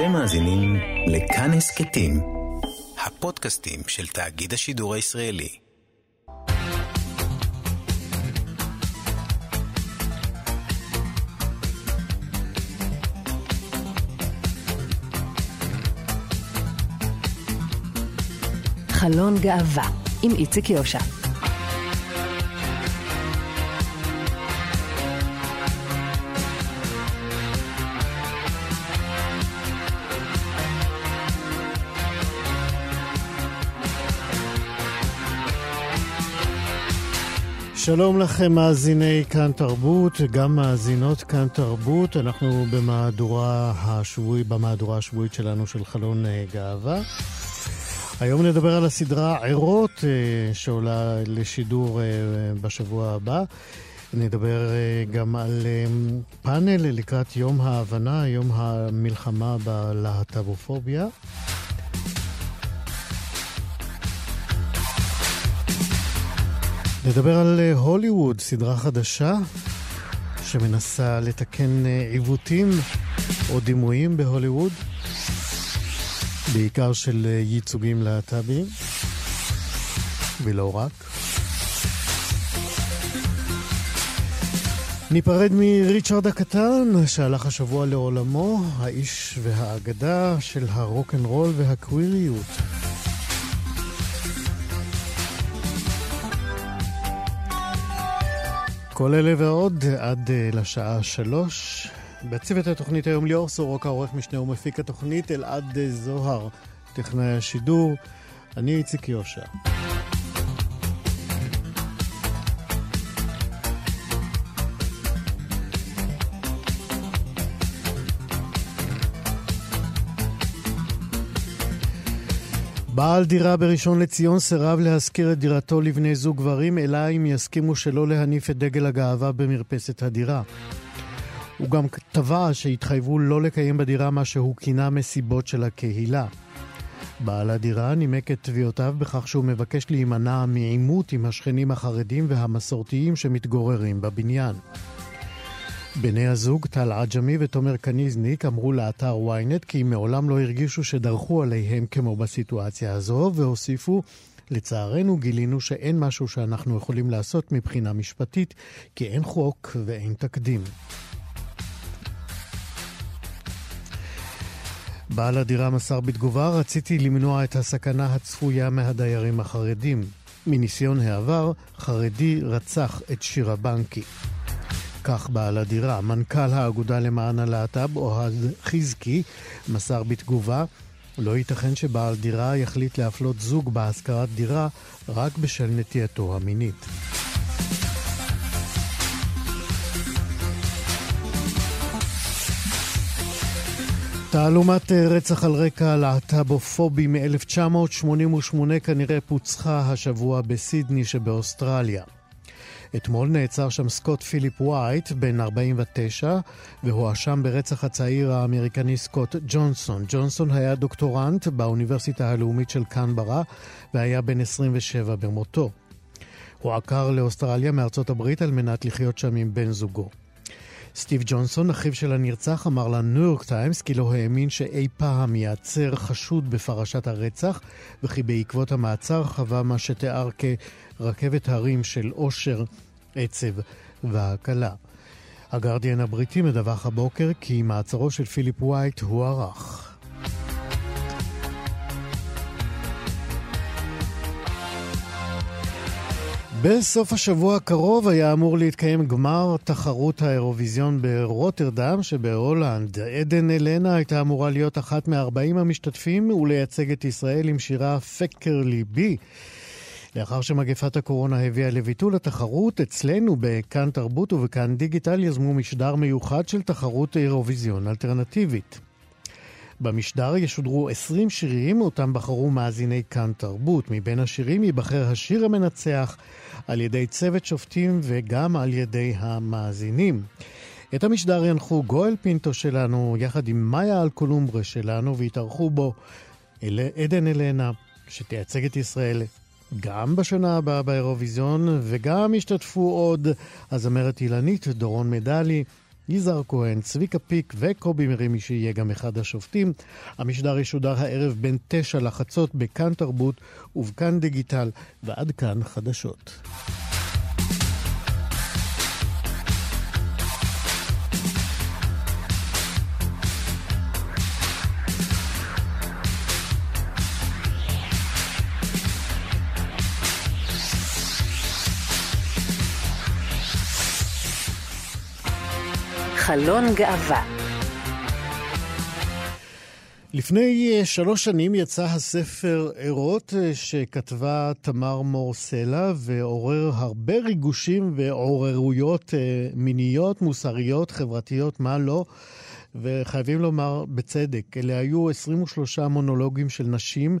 אתם מאזינים לכאן הסכתים, הפודקאסטים של תאגיד השידור הישראלי. חלון גאווה עם איציק יושע. שלום לכם, מאזיני כאן תרבות, וגם מאזינות כאן תרבות. אנחנו במהדורה השבועי, במהדורה השבועית שלנו של חלון אה, גאווה. היום נדבר על הסדרה ערות, אה, שעולה לשידור אה, בשבוע הבא. נדבר גם על פאנל לקראת יום ההבנה, יום המלחמה בלהט"בופוביה. נדבר על אה, הוליווד, סדרה חדשה שמנסה לתקן אה, עיוותים או דימויים בהוליווד, בעיקר של אה, ייצוגים להט"בים, ולא רק. ניפרד מריצ'רד הקטן, שהלך השבוע לעולמו, האיש והאגדה של הרוקנרול והקוויריות. כל אלה ועוד עד uh, לשעה שלוש. בצוות התוכנית היום ליאור סורוקה, עורך משנה ומפיק התוכנית, אלעד uh, זוהר, טכנאי השידור. אני איציק יושע. בעל דירה בראשון לציון סירב להשכיר את דירתו לבני זוג גברים, אלא אם יסכימו שלא להניף את דגל הגאווה במרפסת הדירה. הוא גם תבע שהתחייבו לא לקיים בדירה מה שהוא כינה מסיבות של הקהילה. בעל הדירה נימק את תביעותיו בכך שהוא מבקש להימנע מעימות עם השכנים החרדים והמסורתיים שמתגוררים בבניין. בני הזוג, טל עג'מי ותומר קניזניק, אמרו לאתר ynet כי מעולם לא הרגישו שדרכו עליהם כמו בסיטואציה הזו, והוסיפו לצערנו גילינו שאין משהו שאנחנו יכולים לעשות מבחינה משפטית, כי אין חוק ואין תקדים. בעל הדירה מסר בתגובה, רציתי למנוע את הסכנה הצפויה מהדיירים החרדים. מניסיון העבר, חרדי רצח את שירה בנקי. כך בעל הדירה. מנכ"ל האגודה למען הלהט"ב, אוהד חזקי, מסר בתגובה לא ייתכן שבעל דירה יחליט להפלות זוג בהשכרת דירה רק בשל נטייתו המינית. תעלומת רצח על רקע להט"בופובי מ-1988 כנראה פוצחה השבוע בסידני שבאוסטרליה. אתמול נעצר שם סקוט פיליפ וייט, בן 49, והואשם ברצח הצעיר האמריקני סקוט ג'ונסון. ג'ונסון היה דוקטורנט באוניברסיטה הלאומית של קנברה, והיה בן 27 במותו. הוא היגר לאוסטרליה מארצות הברית על מנת לחיות שם עם בן זוגו. סטיב ג'ונסון, אחיו של הנרצח, אמר לניו יורק טיימס כי לא האמין שאי פעם ייעצר חשוד בפרשת הרצח, וכי בעקבות המעצר חווה מה שתיאר כרכבת הרים של אושר, עצב והקלה. הגרדיאן הבריטי מדווח הבוקר כי מעצרו של פיליפ וייט הוארך. בסוף השבוע הקרוב היה אמור להתקיים גמר תחרות האירוויזיון ברוטרדם שבהולנד. עדן אלנה הייתה אמורה להיות אחת מ-40 המשתתפים ולייצג את ישראל עם שירה "פקר ליבי". לאחר שמגפת הקורונה הביאה לביטול התחרות, אצלנו בכאן תרבות ובכאן דיגיטל יזמו משדר מיוחד של תחרות אירוויזיון אלטרנטיבית. במשדר ישודרו 20 שירים, אותם בחרו מאזיני כאן תרבות. מבין השירים ייבחר השיר המנצח על ידי צוות שופטים וגם על ידי המאזינים. את המשדר ינחו גואל פינטו שלנו יחד עם מאיה אלקולומברה שלנו והתארחו בו אל... עדן אלנה שתייצג את ישראל גם בשנה הבאה באירוויזיון וגם השתתפו עוד הזמרת אילנית, דורון מדלי, יזהר כהן, צביקה פיק וקובי מרימי שיהיה גם אחד השופטים. המשדר ישודר הערב בין תשע לחצות בכאן תרבות ובכאן דיגיטל, ועד כאן חדשות. חלון גאווה. לפני אה, שלוש שנים יצא הספר ערות אה, שכתבה תמר מור סלע ועורר הרבה ריגושים ועוררויות אה, מיניות, מוסריות, חברתיות, מה לא. וחייבים לומר בצדק, אלה היו 23 מונולוגים של נשים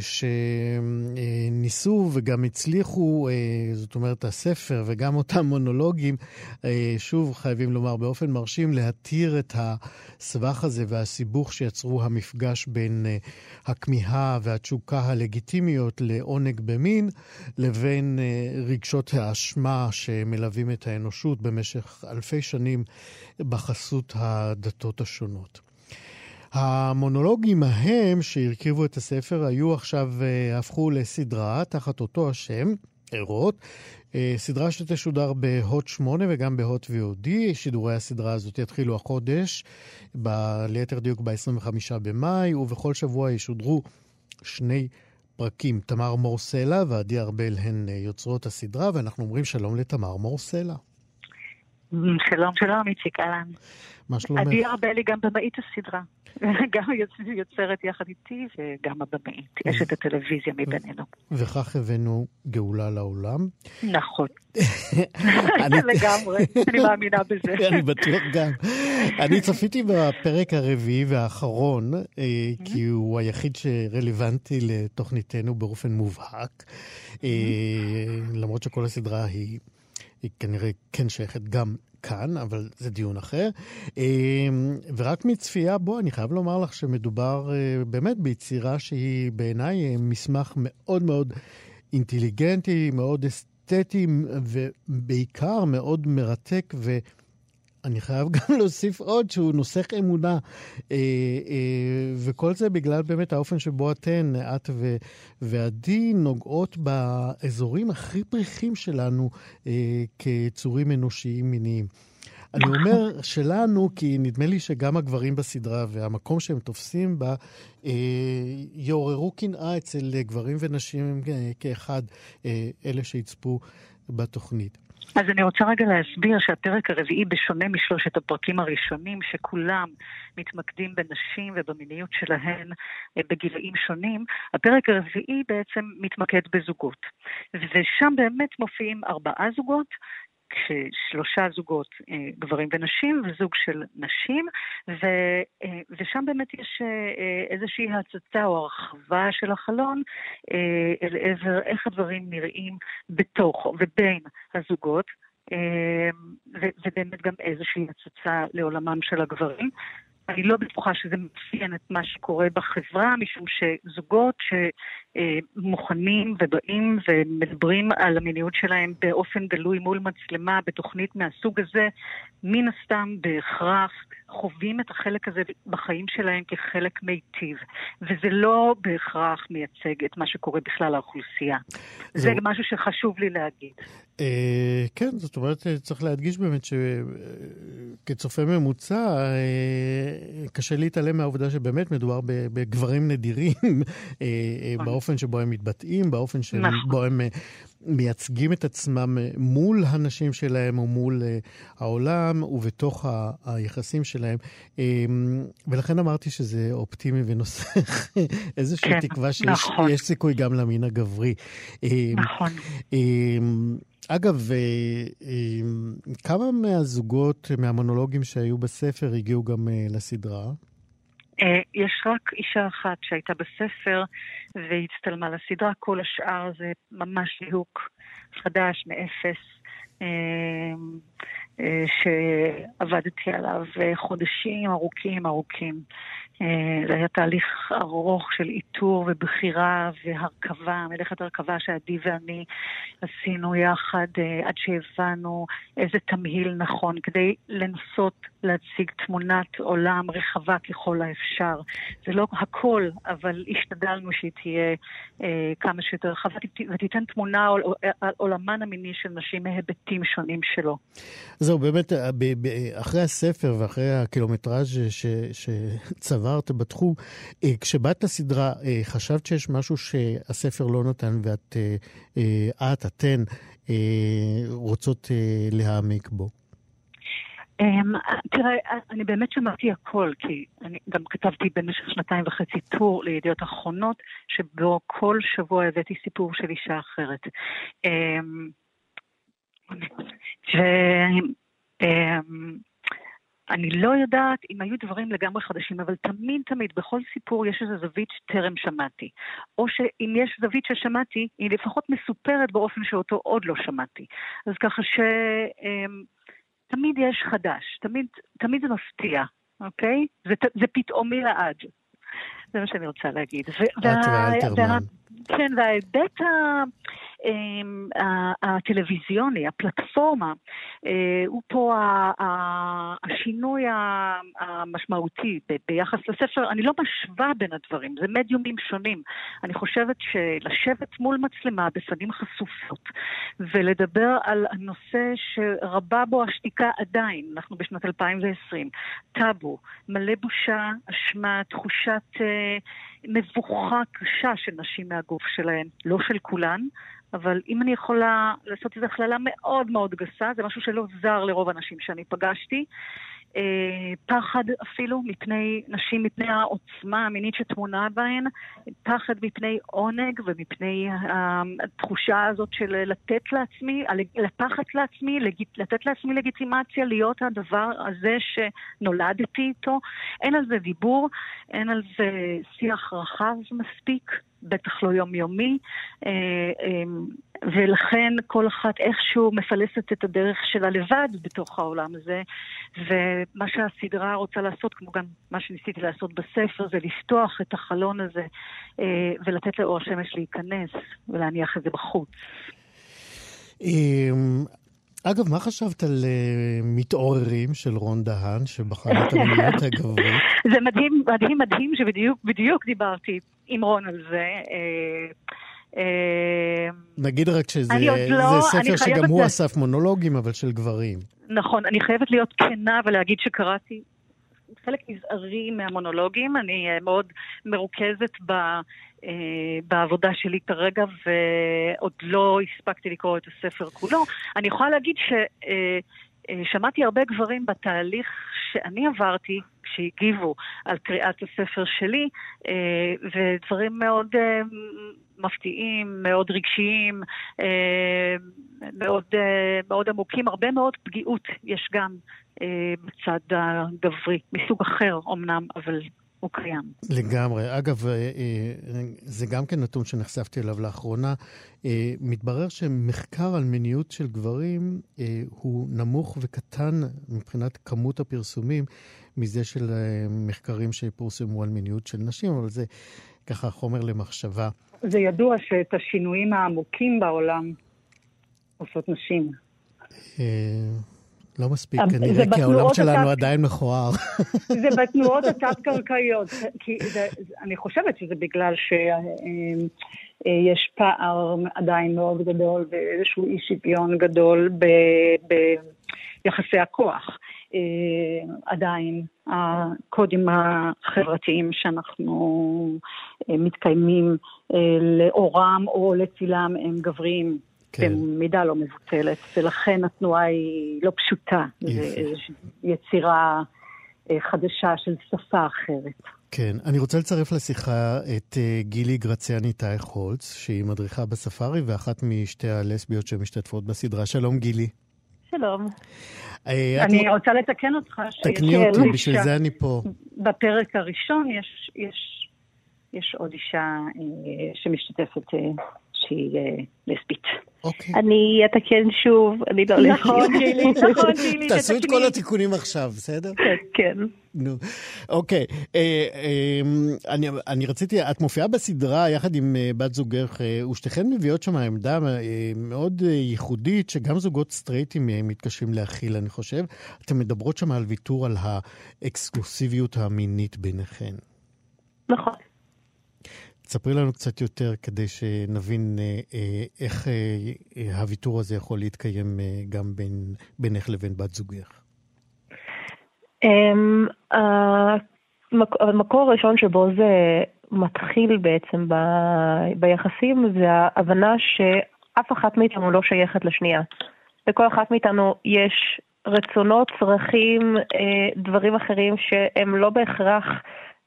שניסו וגם הצליחו, אה, זאת אומרת, הספר וגם אותם מונולוגים, אה, שוב, חייבים לומר באופן מרשים, להתיר את הסבך הזה והסיבוך שיצרו המפגש בין הכמיהה והתשוקה הלגיטימיות לעונג במין, לבין רגשות האשמה שמלווים את האנושות במשך אלפי שנים בחסות הדתות השונות. המונולוגים ההם שהרכיבו את הספר היו עכשיו, אה, הפכו לסדרה תחת אותו השם, ערות. אה, סדרה שתשודר בהוט 8 וגם בהוט VOD. שידורי הסדרה הזאת יתחילו החודש, ב- ליתר דיוק ב-25 במאי, ובכל שבוע ישודרו שני פרקים. תמר מורסלה ועדי ארבל הן אה, יוצרות הסדרה, ואנחנו אומרים שלום לתמר מורסלה. שלום, שלום, איציק אהלן. מה שלומך? עדי ארבל היא גם במאית הסדרה. גם יוצרת יחד איתי וגם הבמאית, אשת הטלוויזיה מבינינו. וכך הבאנו גאולה לעולם. נכון. לגמרי, אני מאמינה בזה. אני בטוח גם. אני צפיתי בפרק הרביעי והאחרון, אה, כי הוא היחיד שרלוונטי לתוכניתנו באופן מובהק, אה, למרות שכל הסדרה היא... היא כנראה כן שייכת גם כאן, אבל זה דיון אחר. אמ, ורק מצפייה בו, אני חייב לומר לך שמדובר אה, באמת ביצירה שהיא בעיניי אה, מסמך מאוד מאוד אינטליגנטי, מאוד אסתטי, ובעיקר מאוד מרתק ו... אני חייב גם להוסיף עוד שהוא נוסח אמונה, אה, אה, וכל זה בגלל באמת האופן שבו אתן, את ועדי, נוגעות באזורים הכי פריחים שלנו אה, כיצורים אנושיים מיניים. אני אומר שלנו, כי נדמה לי שגם הגברים בסדרה והמקום שהם תופסים בה אה, יעוררו קנאה אצל גברים ונשים אה, כאחד, אה, אלה שיצפו בתוכנית. אז אני רוצה רגע להסביר שהפרק הרביעי, בשונה משלושת הפרקים הראשונים, שכולם מתמקדים בנשים ובמיניות שלהן אה, בגילאים שונים, הפרק הרביעי בעצם מתמקד בזוגות. ושם באמת מופיעים ארבעה זוגות, כשלושה זוגות אה, גברים ונשים וזוג של נשים, ו, אה, ושם באמת יש אה, איזושהי הצצה או הרחבה של החלון אל עבר איך הדברים נראים בתוך ובין הזוגות. ובאמת גם איזושהי הצצה לעולמם של הגברים. אני לא בטוחה שזה מאפיין את מה שקורה בחברה, משום שזוגות שמוכנים ובאים ומדברים על המיניות שלהם באופן גלוי מול מצלמה בתוכנית מהסוג הזה, מן הסתם בהכרח חווים את החלק הזה בחיים שלהם כחלק מיטיב, וזה לא בהכרח מייצג את מה שקורה בכלל האוכלוסייה. זה, זה משהו שחשוב לי להגיד. אה, כן, זאת אומרת, צריך להדגיש באמת שכצופה ממוצע, אה, קשה להתעלם מהעובדה שבאמת מדובר בגברים נדירים, אה, נכון. באופן שבו הם מתבטאים, באופן נכון. שבו הם מייצגים את עצמם מול הנשים שלהם ומול העולם ובתוך היחסים שלהם. ולכן אמרתי שזה אופטימי ונוסח איזושהי כן, תקווה שיש נכון. סיכוי גם למין הגברי. נכון. אגב, אה, אה, כמה מהזוגות, מהמונולוגים שהיו בספר, הגיעו גם אה, לסדרה? יש רק אישה אחת שהייתה בספר והצטלמה לסדרה, כל השאר זה ממש ליהוק חדש, מאפס. שעבדתי עליו חודשים ארוכים ארוכים. אה, זה היה תהליך ארוך של איתור ובחירה והרכבה, מלאכת הרכבה שעדי ואני עשינו יחד אה, עד שהבנו איזה תמהיל נכון כדי לנסות להציג תמונת עולם רחבה ככל האפשר. זה לא הכל, אבל השתדלנו שהיא תהיה אה, כמה שיותר רחבה ותיתן תמונה על, על עולמן המיני של נשים מהיבטים שונים שלו. זהו, באמת, אה, אחרי הספר ואחרי הקילומטראז' שצבר עברת בתחום. אה, כשבאת לסדרה, אה, חשבת שיש משהו שהספר לא נתן ואת, אה, את, אתן, רוצות להעמיק בו? Um, תראה, אני באמת שמעתי הכל, כי אני גם כתבתי במשך שנתיים וחצי טור לידיעות אחרונות, שבו כל שבוע הבאתי סיפור של אישה אחרת. ו... Um, אני לא יודעת אם היו דברים לגמרי חדשים, אבל תמיד תמיד בכל סיפור יש איזו זווית שטרם שמעתי. או שאם יש זווית ששמעתי, היא לפחות מסופרת באופן שאותו עוד לא שמעתי. אז ככה שתמיד אמ, יש חדש, תמיד, תמיד זה מפתיע, אוקיי? זה, זה פתאומי לעד. זה מה שאני רוצה להגיד. את ואלתרמן. כן, וההיבט אמ, הטלוויזיוני, הפלטפורמה, אה, הוא פה השינוי המשמעותי ביחס לספר. אני לא משווה בין הדברים, זה מדיומים שונים. אני חושבת שלשבת מול מצלמה בפנים חשופות ולדבר על הנושא שרבה בו השתיקה עדיין, אנחנו בשנת 2020, טאבו, מלא בושה, אשמה, תחושת אה, מבוכה קשה של נשים מהגוף שלהן, לא של כולן, אבל אם אני יכולה לעשות איזו הכללה מאוד מאוד גסה, זה משהו שלא זר לרוב הנשים שאני פגשתי. אה, פחד אפילו מפני נשים, מפני העוצמה המינית שטמונה בהן, פחד מפני עונג ומפני התחושה הזאת של לתת לעצמי, לפחד לעצמי, לתת לעצמי לגיטימציה להיות הדבר הזה שנולדתי איתו. אין על זה דיבור, אין על זה שיח רחב מספיק. בטח לא יומיומי, אה, אה, ולכן כל אחת איכשהו מפלסת את הדרך שלה לבד בתוך העולם הזה, ומה שהסדרה רוצה לעשות, כמו גם מה שניסיתי לעשות בספר, זה לפתוח את החלון הזה אה, ולתת לאור השמש להיכנס ולהניח את זה בחוץ. אגב, מה חשבת על uh, מתעוררים של רון דהן, שבחר את המיניות הגברית? זה מדהים, מדהים, מדהים שבדיוק בדיוק דיברתי עם רון על זה. Uh, נגיד רק שזה לא, ספר שגם הוא אסף מונולוגים, אבל של גברים. נכון, אני חייבת להיות כנה ולהגיד שקראתי חלק מזערי מהמונולוגים, אני מאוד מרוכזת ב... אה, בעבודה שלי כרגע, ועוד לא הספקתי לקרוא את הספר כולו. אני יכולה להגיד ששמעתי אה, אה, הרבה גברים בתהליך שאני עברתי, כשהגיבו על קריאת הספר שלי, ודברים מאוד מפתיעים, מאוד רגשיים, מאוד, מאוד עמוקים, הרבה מאוד פגיעות יש גם בצד הגברי, מסוג אחר אמנם, אבל הוא קיים. לגמרי. אגב, אה, אה, זה גם כן נתון שנחשפתי אליו לאחרונה. אה, מתברר שמחקר על מיניות של גברים הוא נמוך וקטן מבחינת כמות הפרסומים מזה של מחקרים שפורסמו על מיניות של נשים, אבל זה ככה חומר למחשבה. זה ידוע שאת השינויים העמוקים בעולם עושות נשים. לא מספיק, כנראה, כי העולם שלנו עדיין מכוער. זה בתנועות התת-קרקעיות. אני חושבת שזה בגלל שיש פער עדיין מאוד גדול ואיזשהו אי שוויון גדול ביחסי הכוח. אה, עדיין הקודים החברתיים שאנחנו אה, מתקיימים אה, לאורם או לצילם הם גבריים. כן. במידה לא מבוטלת, ולכן התנועה היא לא פשוטה. זו יצירה אה, חדשה של שפה אחרת. כן, אני רוצה לצרף לשיחה את אה, גילי גרציאני טייך הולץ, שהיא מדריכה בספארי ואחת משתי הלסביות שמשתתפות בסדרה. שלום גילי. שלום. אה, אני רוצה לתקן אותך. תקני אותי, בשביל זה אני פה. בפרק הראשון יש, יש, יש עוד אישה שמשתתפת שהיא לסבית. אוקיי. אני אתקן שוב, אני לא לסבית. נכון, גילי, נכון, גילי, תעשו את כל התיקונים עכשיו, בסדר? כן. נו, אוקיי. אה, אה, אני, אני רציתי, את מופיעה בסדרה יחד עם אה, בת זוגך, אה, ושתיכן מביאות שם עמדה אה, מאוד אה, ייחודית, שגם זוגות סטרייטים אה, מתקשים להכיל, אני חושב. אתן מדברות שם על ויתור על האקסקלוסיביות המינית ביניכן. נכון. תספרי לנו קצת יותר כדי שנבין אה, אה, איך אה, הוויתור הזה יכול להתקיים גם בין, בינך לבין בת זוגך. המק- המקור הראשון שבו זה מתחיל בעצם ב, ביחסים זה ההבנה שאף אחת מאיתנו לא שייכת לשנייה. לכל אחת מאיתנו יש רצונות, צרכים, דברים אחרים שהם לא בהכרח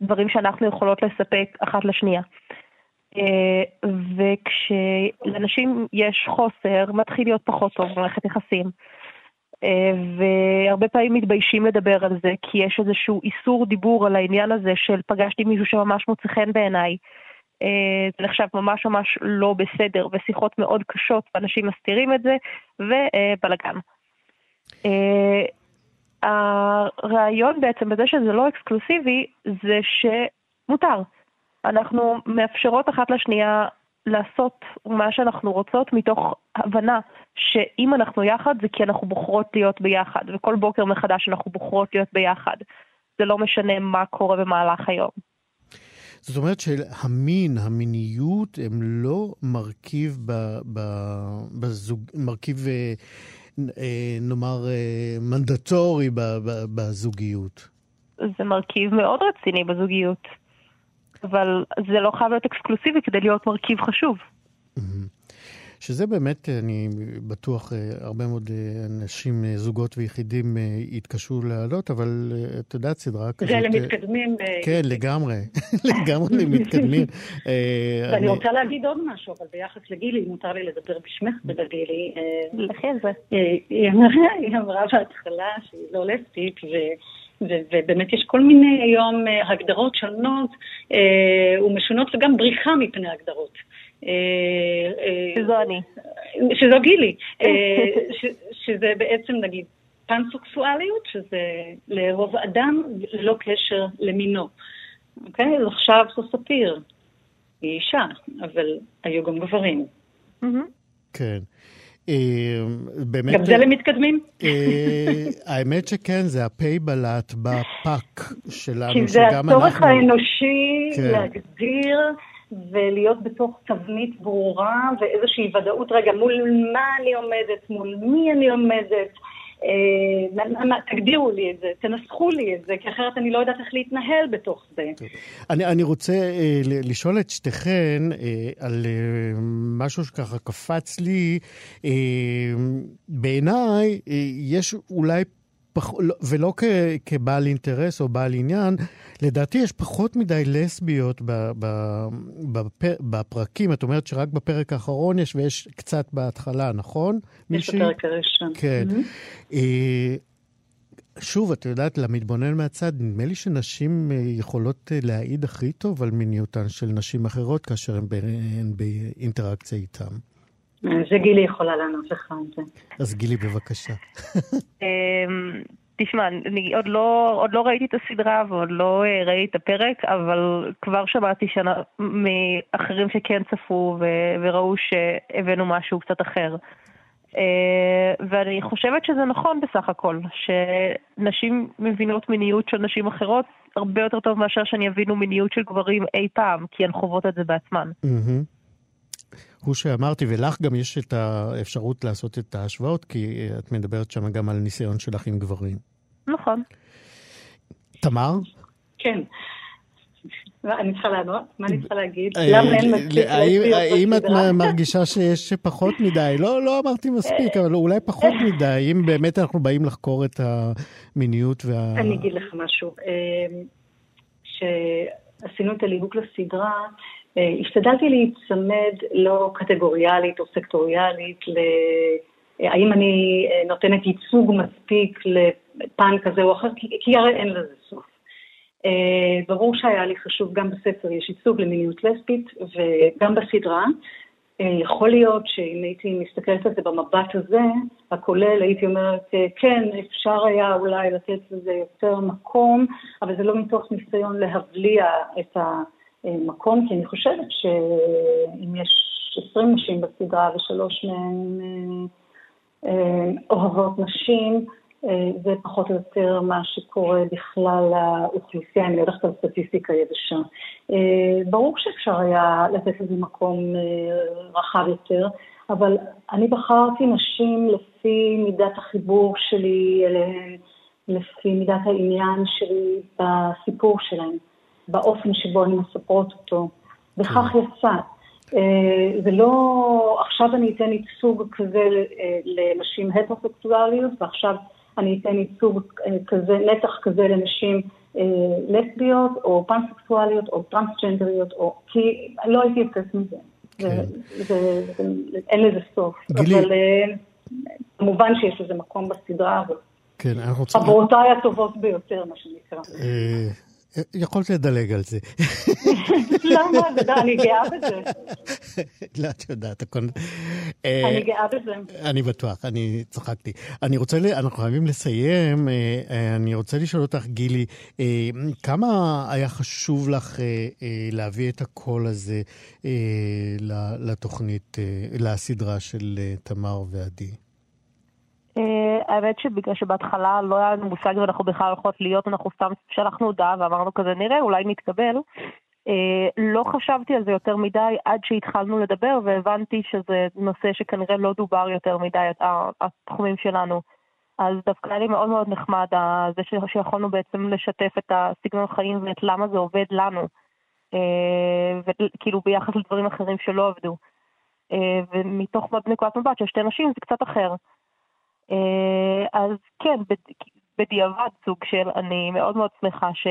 דברים שאנחנו יכולות לספק אחת לשנייה. אה, וכשלאנשים יש חוסר, מתחיל להיות פחות טוב במערכת יחסים. אה, והרבה פעמים מתביישים לדבר על זה, כי יש איזשהו איסור דיבור על העניין הזה של פגשתי מישהו שממש מוצא חן בעיניי. אה, זה נחשב ממש ממש לא בסדר, ושיחות מאוד קשות, ואנשים מסתירים את זה, ובלאגן. הרעיון בעצם בזה שזה לא אקסקלוסיבי, זה שמותר. אנחנו מאפשרות אחת לשנייה לעשות מה שאנחנו רוצות מתוך הבנה שאם אנחנו יחד זה כי אנחנו בוחרות להיות ביחד, וכל בוקר מחדש אנחנו בוחרות להיות ביחד. זה לא משנה מה קורה במהלך היום. זאת אומרת שהמין, המיניות, הם לא מרכיב ב, ב, בזוג, מרכיב, אה, נאמר, אה, מנדטורי בזוגיות. זה מרכיב מאוד רציני בזוגיות, אבל זה לא חייב להיות אקסקלוסיבי כדי להיות מרכיב חשוב. שזה באמת, אני בטוח, אה, הרבה מאוד אה, אנשים, אה, זוגות ויחידים יתקשו להעלות, אבל את יודעת, סדרה כזאת... זה למתקדמים. כן, לגמרי, לגמרי למתקדמים. ואני רוצה להגיד עוד משהו, אבל ביחס לגילי, אם מותר לי לדבר בשמך זה. היא אמרה בהתחלה שהיא לא לסטית, ובאמת יש כל מיני היום הגדרות שונות ומשונות וגם בריחה מפני הגדרות. שזו אני. שזו גילי. שזה בעצם נגיד פנסוקסואליות, שזה לרוב אדם ללא קשר למינו. אוקיי? אז עכשיו סוספיר. היא אישה, אבל היו גם גברים. כן. באמת... גם זה למתקדמים? האמת שכן, זה הפ' בלט בפאק שלנו, כי זה הצורך האנושי להגדיר ולהיות בתוך תבנית ברורה ואיזושהי ודאות, רגע, מול מה אני עומדת, מול מי אני עומדת, אה, תגדירו לי את זה, תנסחו לי את זה, כי אחרת אני לא יודעת איך להתנהל בתוך זה. אני, אני רוצה אה, לשאול את שתיכן אה, על אה, משהו שככה קפץ לי. אה, בעיניי, אה, יש אולי... פח... ולא כ... כבעל אינטרס או בעל עניין, לדעתי יש פחות מדי לסביות ב... ב... בפ... בפרקים. את אומרת שרק בפרק האחרון יש ויש קצת בהתחלה, נכון? יש מישהי? בפרק הראשון. כן. Mm-hmm. שוב, את יודעת, למתבונן מהצד, נדמה לי שנשים יכולות להעיד הכי טוב על מיניותן של נשים אחרות כאשר הן באינטראקציה איתן. זה גילי יכולה לענות לך על זה. אז גילי, בבקשה. תשמע, אני עוד לא, עוד לא ראיתי את הסדרה ועוד לא ראיתי את הפרק, אבל כבר שמעתי שנה מאחרים שכן צפו ו- וראו שהבאנו משהו קצת אחר. ואני חושבת שזה נכון בסך הכל, שנשים מבינות מיניות של נשים אחרות הרבה יותר טוב מאשר שהן יבינו מיניות של גברים אי פעם, כי הן חוות את זה בעצמן. הוא שאמרתי, ולך גם יש את האפשרות לעשות את ההשוואות, כי את מדברת שם גם על ניסיון שלך עם גברים. נכון. תמר? כן. אני צריכה לענות? מה אני צריכה להגיד? למה אין מספיק האם את מרגישה שיש פחות מדי? לא, לא אמרתי מספיק, אבל אולי פחות מדי, אם באמת אנחנו באים לחקור את המיניות וה... אני אגיד לך משהו. כשעשינו את הליהוק לסדרה, השתדלתי להיצמד לא קטגוריאלית או סקטוריאלית ל... האם אני נותנת ייצוג מספיק לפן כזה או אחר, כי, כי הרי אין לזה סוף. ברור שהיה לי חשוב, גם בספר יש ייצוג למיניות לסבית וגם בסדרה, יכול להיות שאם הייתי מסתכלת על זה במבט הזה, הכולל, הייתי אומרת, כן, אפשר היה אולי לתת לזה יותר מקום, אבל זה לא מתוך ניסיון להבליע את המקום, כי אני חושבת שאם יש 20 נשים בסדרה ושלוש מהן אוהבות נשים, אה, זה פחות או יותר מה שקורה בכלל לאוכלוסייה, אני הולכת על סטטיסטיקה יבשה. אה, ברור שאפשר היה לתת לזה מקום אה, רחב יותר, אבל אני בחרתי נשים לפי מידת החיבור שלי אליהן, לפי מידת העניין שלי בסיפור שלהן, באופן שבו הן מספרות אותו. וכך כן. יצא. זה לא, עכשיו אני אתן ייצוג כזה לנשים הטרוסקסואליות, ועכשיו אני אתן ייצוג אה, כזה, נתח כזה לנשים אה, לסביות, או פנסקסואליות, או טרנסג'נדריות, או... כי לא הייתי יוצאת מזה. כן. אין לזה סוף. גילי... אבל אה, כמובן שיש לזה מקום בסדרה הזאת. כן, אנחנו צריכים... חברותיי הטובות ביותר, מה שנקרא. יכולת לדלג על זה. למה? אני גאה בזה. לא, את יודעת, הכל... אני גאה בזה. אני בטוח, אני צחקתי. אני רוצה, אנחנו חייבים לסיים. אה, אה, אני רוצה לשאול אותך, גילי, אה, כמה היה חשוב לך להביא את הקול הזה לתוכנית, לסדרה של תמר ועדי? אה, האמת שבגלל שבהתחלה לא היה לנו מושג אם אנחנו בכלל הולכות להיות, אנחנו סתם שלחנו הודעה ואמרנו כזה נראה, אולי נתקבל. אה, לא חשבתי על זה יותר מדי עד שהתחלנו לדבר והבנתי שזה נושא שכנראה לא דובר יותר מדי, התחומים שלנו. אז דווקא היה לי מאוד מאוד נחמד זה שיכולנו בעצם לשתף את הסגנון חיים ואת למה זה עובד לנו. אה, וכאילו ביחס לדברים אחרים שלא עבדו. ומתוך נקודת מבט של שתי נשים זה קצת אחר. אה, אז כן, בדיעבד סוג של, אני מאוד מאוד שמחה ש...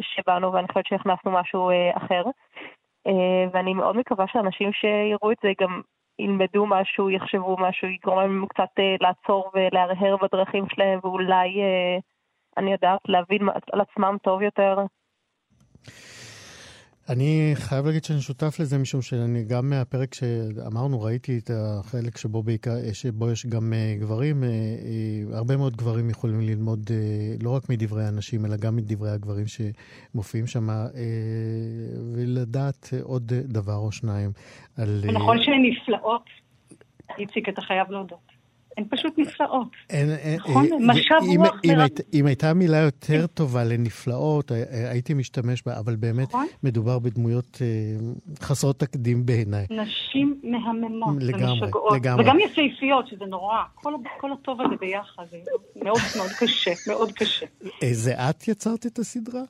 שבאנו ואני חושבת שהכנסנו משהו אה, אחר. אה, ואני מאוד מקווה שאנשים שיראו את זה גם ילמדו משהו, יחשבו משהו, יגרום להם קצת לעצור ולהרהר בדרכים שלהם ואולי, אני יודעת, להבין על עצמם טוב יותר. אני חייב להגיד שאני שותף לזה, משום שאני גם מהפרק שאמרנו, ראיתי את החלק שבו, בעיקר, שבו יש גם uh, גברים, uh, uh, הרבה מאוד גברים יכולים ללמוד לא רק מדברי הנשים, אלא גם מדברי הגברים שמופיעים שם, ולדעת עוד דבר או שניים על... נכון שהן נפלאות. איציק, אתה חייב להודות. הן פשוט נפלאות. נכון? אה, משב רוח מרב... אם הייתה מילה יותר טובה לנפלאות, הייתי משתמש בה, אבל באמת נכון? מדובר בדמויות אה, חסרות תקדים בעיניי. נשים מהממות ומשגעות. לגמרי. וגם יפהפיות, שזה נורא. כל הטוב הזה ביחד, זה מאוד מאוד קשה, מאוד קשה. זה את יצרת את הסדרה?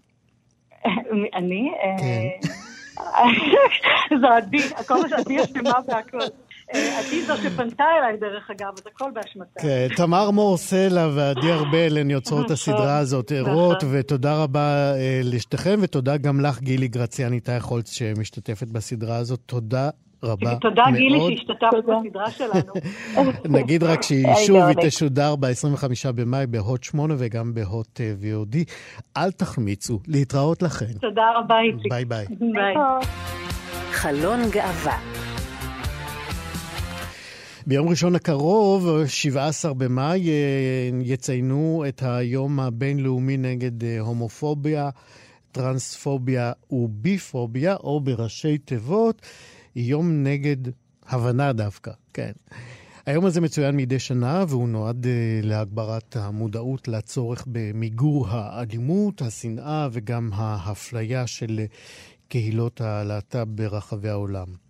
אני? כן. זה עדי, הכל מה שעדי אשמה והכל. עדי זו שפנתה אליי, דרך אגב, אז הכל באשמתה. כן, תמר מור סלע ועדי ארבל הן יוצרות הסדרה הזאת, ערות, ותודה רבה אה, לשתיכם, ותודה גם לך, גילי גרציאני טייכולץ, שמשתתפת בסדרה הזאת. תודה רבה מאוד. תודה גילי שהשתתפת בסדרה שלנו. נגיד רק שהיא שוב, היא תשודר ב-25 במאי בהוט 8 וגם בהוט אה, VOD. אל תחמיצו, להתראות לכן. תודה רבה, איציק. ביי ביי. ביי. חלון גאווה ביום ראשון הקרוב, 17 במאי, אה, יציינו את היום הבינלאומי נגד אה, הומופוביה, טרנספוביה וביפוביה, או בראשי תיבות, יום נגד הבנה דווקא, כן. היום הזה מצוין מדי שנה והוא נועד uh, להגברת המודעות לצורך במיגור האלימות, השנאה וגם האפליה של קהילות הלהט"ב ברחבי העולם.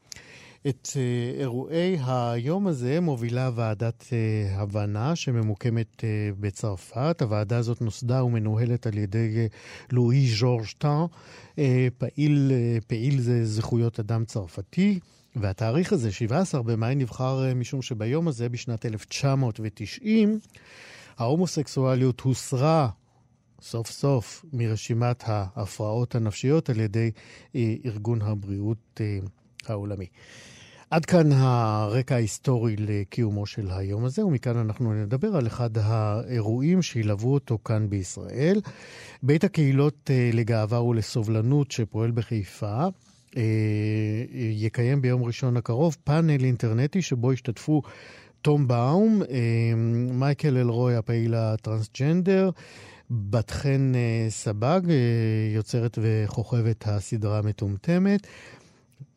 את אה, אירועי היום הזה מובילה ועדת אה, הבנה שממוקמת אה, בצרפת. הוועדה הזאת נוסדה ומנוהלת על ידי לואי ז'ורג'טן, פעיל, פעיל זה זכויות אדם צרפתי. והתאריך הזה, 17 במאי, נבחר משום שביום הזה, בשנת 1990, ההומוסקסואליות הוסרה סוף סוף מרשימת ההפרעות הנפשיות על ידי ארגון הבריאות העולמי. עד כאן הרקע ההיסטורי לקיומו של היום הזה, ומכאן אנחנו נדבר על אחד האירועים שילוו אותו כאן בישראל. בית הקהילות אה, לגאווה ולסובלנות שפועל בחיפה, יקיים ביום ראשון הקרוב פאנל אינטרנטי שבו ישתתפו תום באום, מייקל אלרוי הפעיל הטרנסג'נדר, בת חן סבג, יוצרת וחוכבת הסדרה המטומטמת,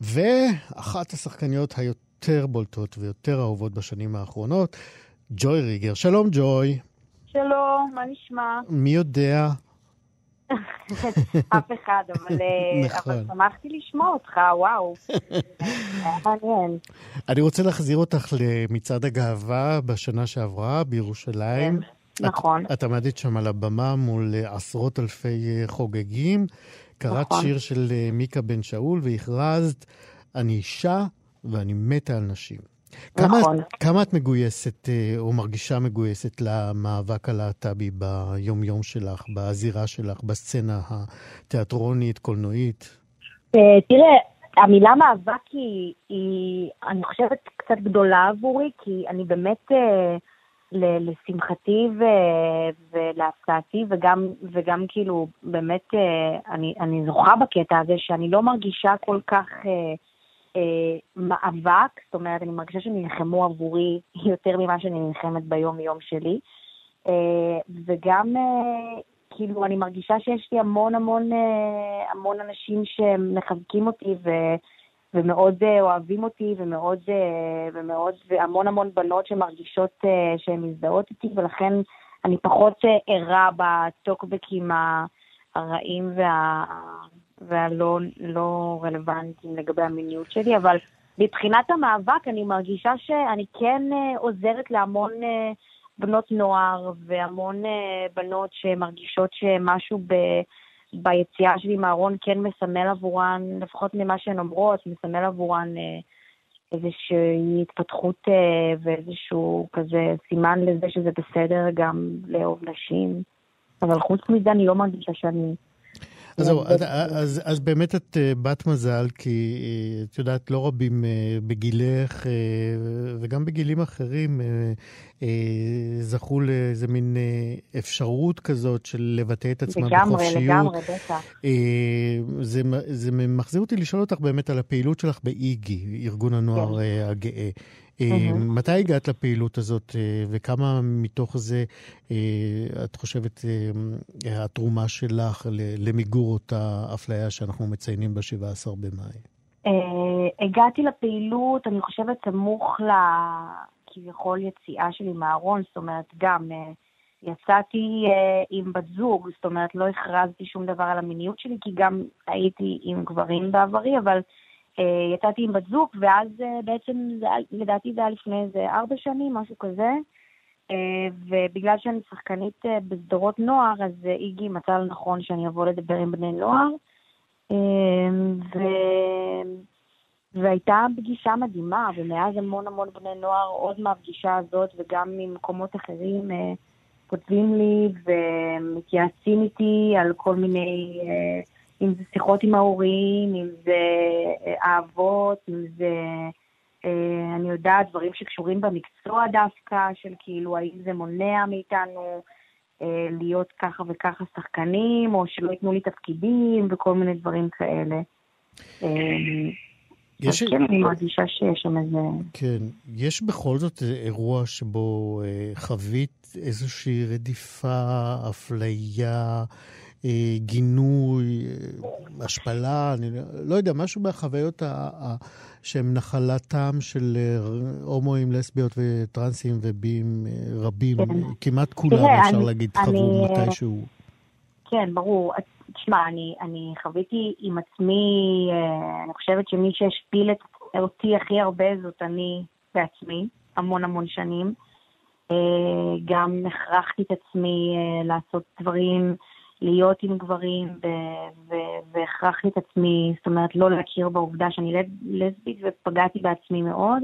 ואחת השחקניות היותר בולטות ויותר אהובות בשנים האחרונות, ג'וי ריגר. שלום ג'וי. שלום, מה נשמע? מי יודע? אף אחד, אבל, אה, נכון. אבל שמחתי לשמוע אותך, וואו. היה מעניין. אני רוצה להחזיר אותך למצעד הגאווה בשנה שעברה בירושלים. כן, נכון. את, את עמדת שם על הבמה מול עשרות אלפי אה, חוגגים. קראת נכון. שיר של אה, מיקה בן שאול והכרזת, אני אישה ואני מתה על נשים. נכון. כמה, כמה את מגויסת אה, או מרגישה מגויסת למאבק הלהט"בי ביום-יום שלך, בזירה שלך, בסצנה התיאטרונית, קולנועית? אה, תראה, המילה מאבק היא, היא, אני חושבת, קצת גדולה עבורי, כי אני באמת, אה, לשמחתי ולהפתעתי, וגם, וגם כאילו, באמת, אני, אני זוכה בקטע הזה שאני לא מרגישה כל כך... אה, מאבק, זאת אומרת, אני מרגישה שנלחמו עבורי יותר ממה שאני נלחמת ביום-יום שלי. אה, וגם, אה, כאילו, אני מרגישה שיש לי המון המון אה, המון אנשים שמחזקים אותי ו... ומאוד uh, אוהבים אותי, ומאוד, uh, ומאוד, והמון המון בנות שמרגישות uh, שהן מזדהות איתי, ולכן אני פחות ערה בטוקבקים הרעים וה, והלא לא רלוונטיים לגבי המיניות שלי, אבל מבחינת המאבק אני מרגישה שאני כן אה, עוזרת להמון אה, בנות נוער והמון אה, בנות שמרגישות שמשהו ב... ביציאה שלי מהארון כן מסמל עבורן, לפחות ממה שהן אומרות, מסמל עבורן איזושהי התפתחות ואיזשהו כזה סימן לזה שזה בסדר גם לאהוב נשים. אבל חוץ מזה אני לא מרגישה שאני אז זהו, אז, אז, אז באמת את אה, בת מזל, כי אה, את יודעת, לא רבים אה, בגילך וגם בגילים אחרים זכו לאיזה מין אפשרות כזאת של לבטא את עצמם לגמרי, בחופשיות. לגמרי, לגמרי, בטח. זה, זה מחזיר אותי לשאול אותך באמת על הפעילות שלך באיגי, ארגון הנוער כן. הגאה. Mm-hmm. מתי הגעת לפעילות הזאת, אה, וכמה מתוך זה אה, את חושבת התרומה שלך למיגור אותה אפליה שאנחנו מציינים ב-17 במאי? הגעתי לפעילות, אני חושבת, סמוך לכביכול יציאה שלי מהארון, זאת אומרת, גם יצאתי עם בת זוג, זאת אומרת, לא הכרזתי שום דבר על המיניות שלי, כי גם הייתי עם גברים בעברי, אבל... אה, יצאתי עם בת זוג, ואז אה, בעצם, זה, לדעתי זה היה לפני איזה ארבע שנים, משהו כזה. אה, ובגלל שאני שחקנית בסדרות נוער, אז איגי מצא לנכון שאני אבוא לדבר עם בני נוער. ו... והייתה פגישה מדהימה, ומאז המון המון בני נוער, עוד מהפגישה הזאת וגם ממקומות אחרים, כותבים לי ומתייעצים איתי על כל מיני אם זה שיחות עם ההורים, אם זה אה, אהבות, אם זה, אה, אני יודעת, דברים שקשורים במקצוע דווקא, של כאילו, האם זה מונע מאיתנו אה, להיות ככה וככה שחקנים, או שלא ייתנו לי תפקידים, וכל מיני דברים כאלה. יש... אז כן, אני מרגישה שיש שם איזה... כן. יש בכל זאת אירוע שבו חווית איזושהי רדיפה, אפליה, אה, גינוי, אה, השפלה, אני לא יודע, משהו מהחוויות שהן נחלתם של אה, הומואים, לסביות וטרנסים ובים רבים, כן. כמעט כולם, תראה, אפשר אני, להגיד, אני, חוו מתישהו. כן, ברור. תשמע, אני, אני חוויתי עם עצמי, אני חושבת שמי שהשפיל אותי הכי הרבה זאת אני בעצמי, המון המון שנים. גם הכרחתי את עצמי לעשות דברים להיות עם גברים, והכרחתי את עצמי, זאת אומרת, לא להכיר בעובדה שאני לסבית ופגעתי בעצמי מאוד.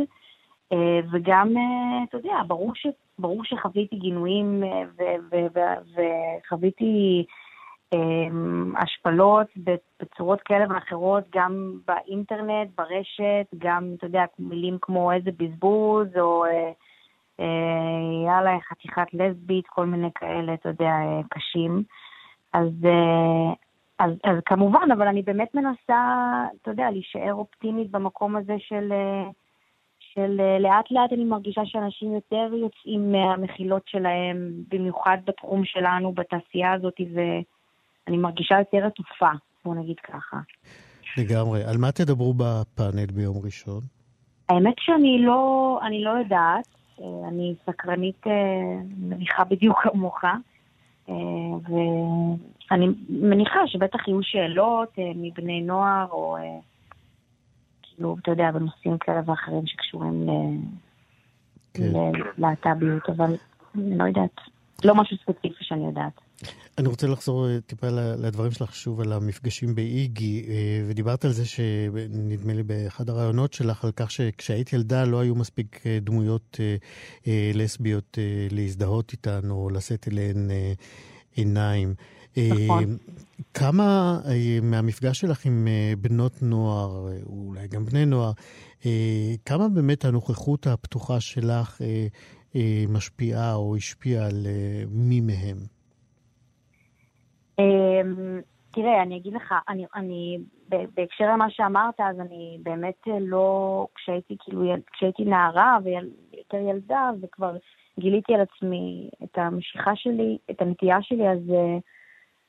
אה, וגם, אה, אתה יודע, ברור, ש, ברור שחוויתי גינויים אה, וחוויתי השפלות בצורות כאלה ואחרות, גם באינטרנט, ברשת, גם, אתה יודע, מילים כמו איזה בזבוז, או יאללה, חתיכת לסבית, כל מיני כאלה, אתה יודע, קשים. אז, אה, אז, אז כמובן, אבל אני באמת מנסה, אתה יודע, להישאר אופטימית במקום הזה של, אה, של אה, לאט לאט אני מרגישה שאנשים יותר יוצאים מהמחילות שלהם, במיוחד בתחום שלנו, בתעשייה הזאת, ואני מרגישה יותר עטופה, בוא נגיד ככה. לגמרי. על מה תדברו בפאנל ביום ראשון? האמת שאני לא, אני לא יודעת. אני סקרנית, מניחה בדיוק כמוך. ואני מניחה שבטח יהיו שאלות אה, מבני נוער, או אה, כאילו, אתה יודע, בנושאים כאלה ואחרים שקשורים כן. ללהט"ביות, אבל אני לא יודעת. לא משהו ספציפי שאני יודעת. אני רוצה לחזור אה, טיפה לדברים שלך שוב על המפגשים באיגי, ודיברת על זה שנדמה לי באחד הראיונות שלך על כך שכשהיית ילדה לא היו מספיק דמויות לסביות להזדהות איתן או לשאת אליהן עיניים. נכון. אה, כמה אה, מהמפגש שלך עם אה, בנות נוער, אולי גם בני נוער, כמה באמת הנוכחות הפתוחה שלך משפיעה או השפיעה על מי מהם? אמ, תראה, אני אגיד לך, אני, אני בהקשר למה שאמרת, אז אני באמת לא, כשהייתי כאילו, כשהייתי נערה ויותר ילדה, וכבר גיליתי על עצמי את המשיכה שלי, את הנטייה שלי, אז uh,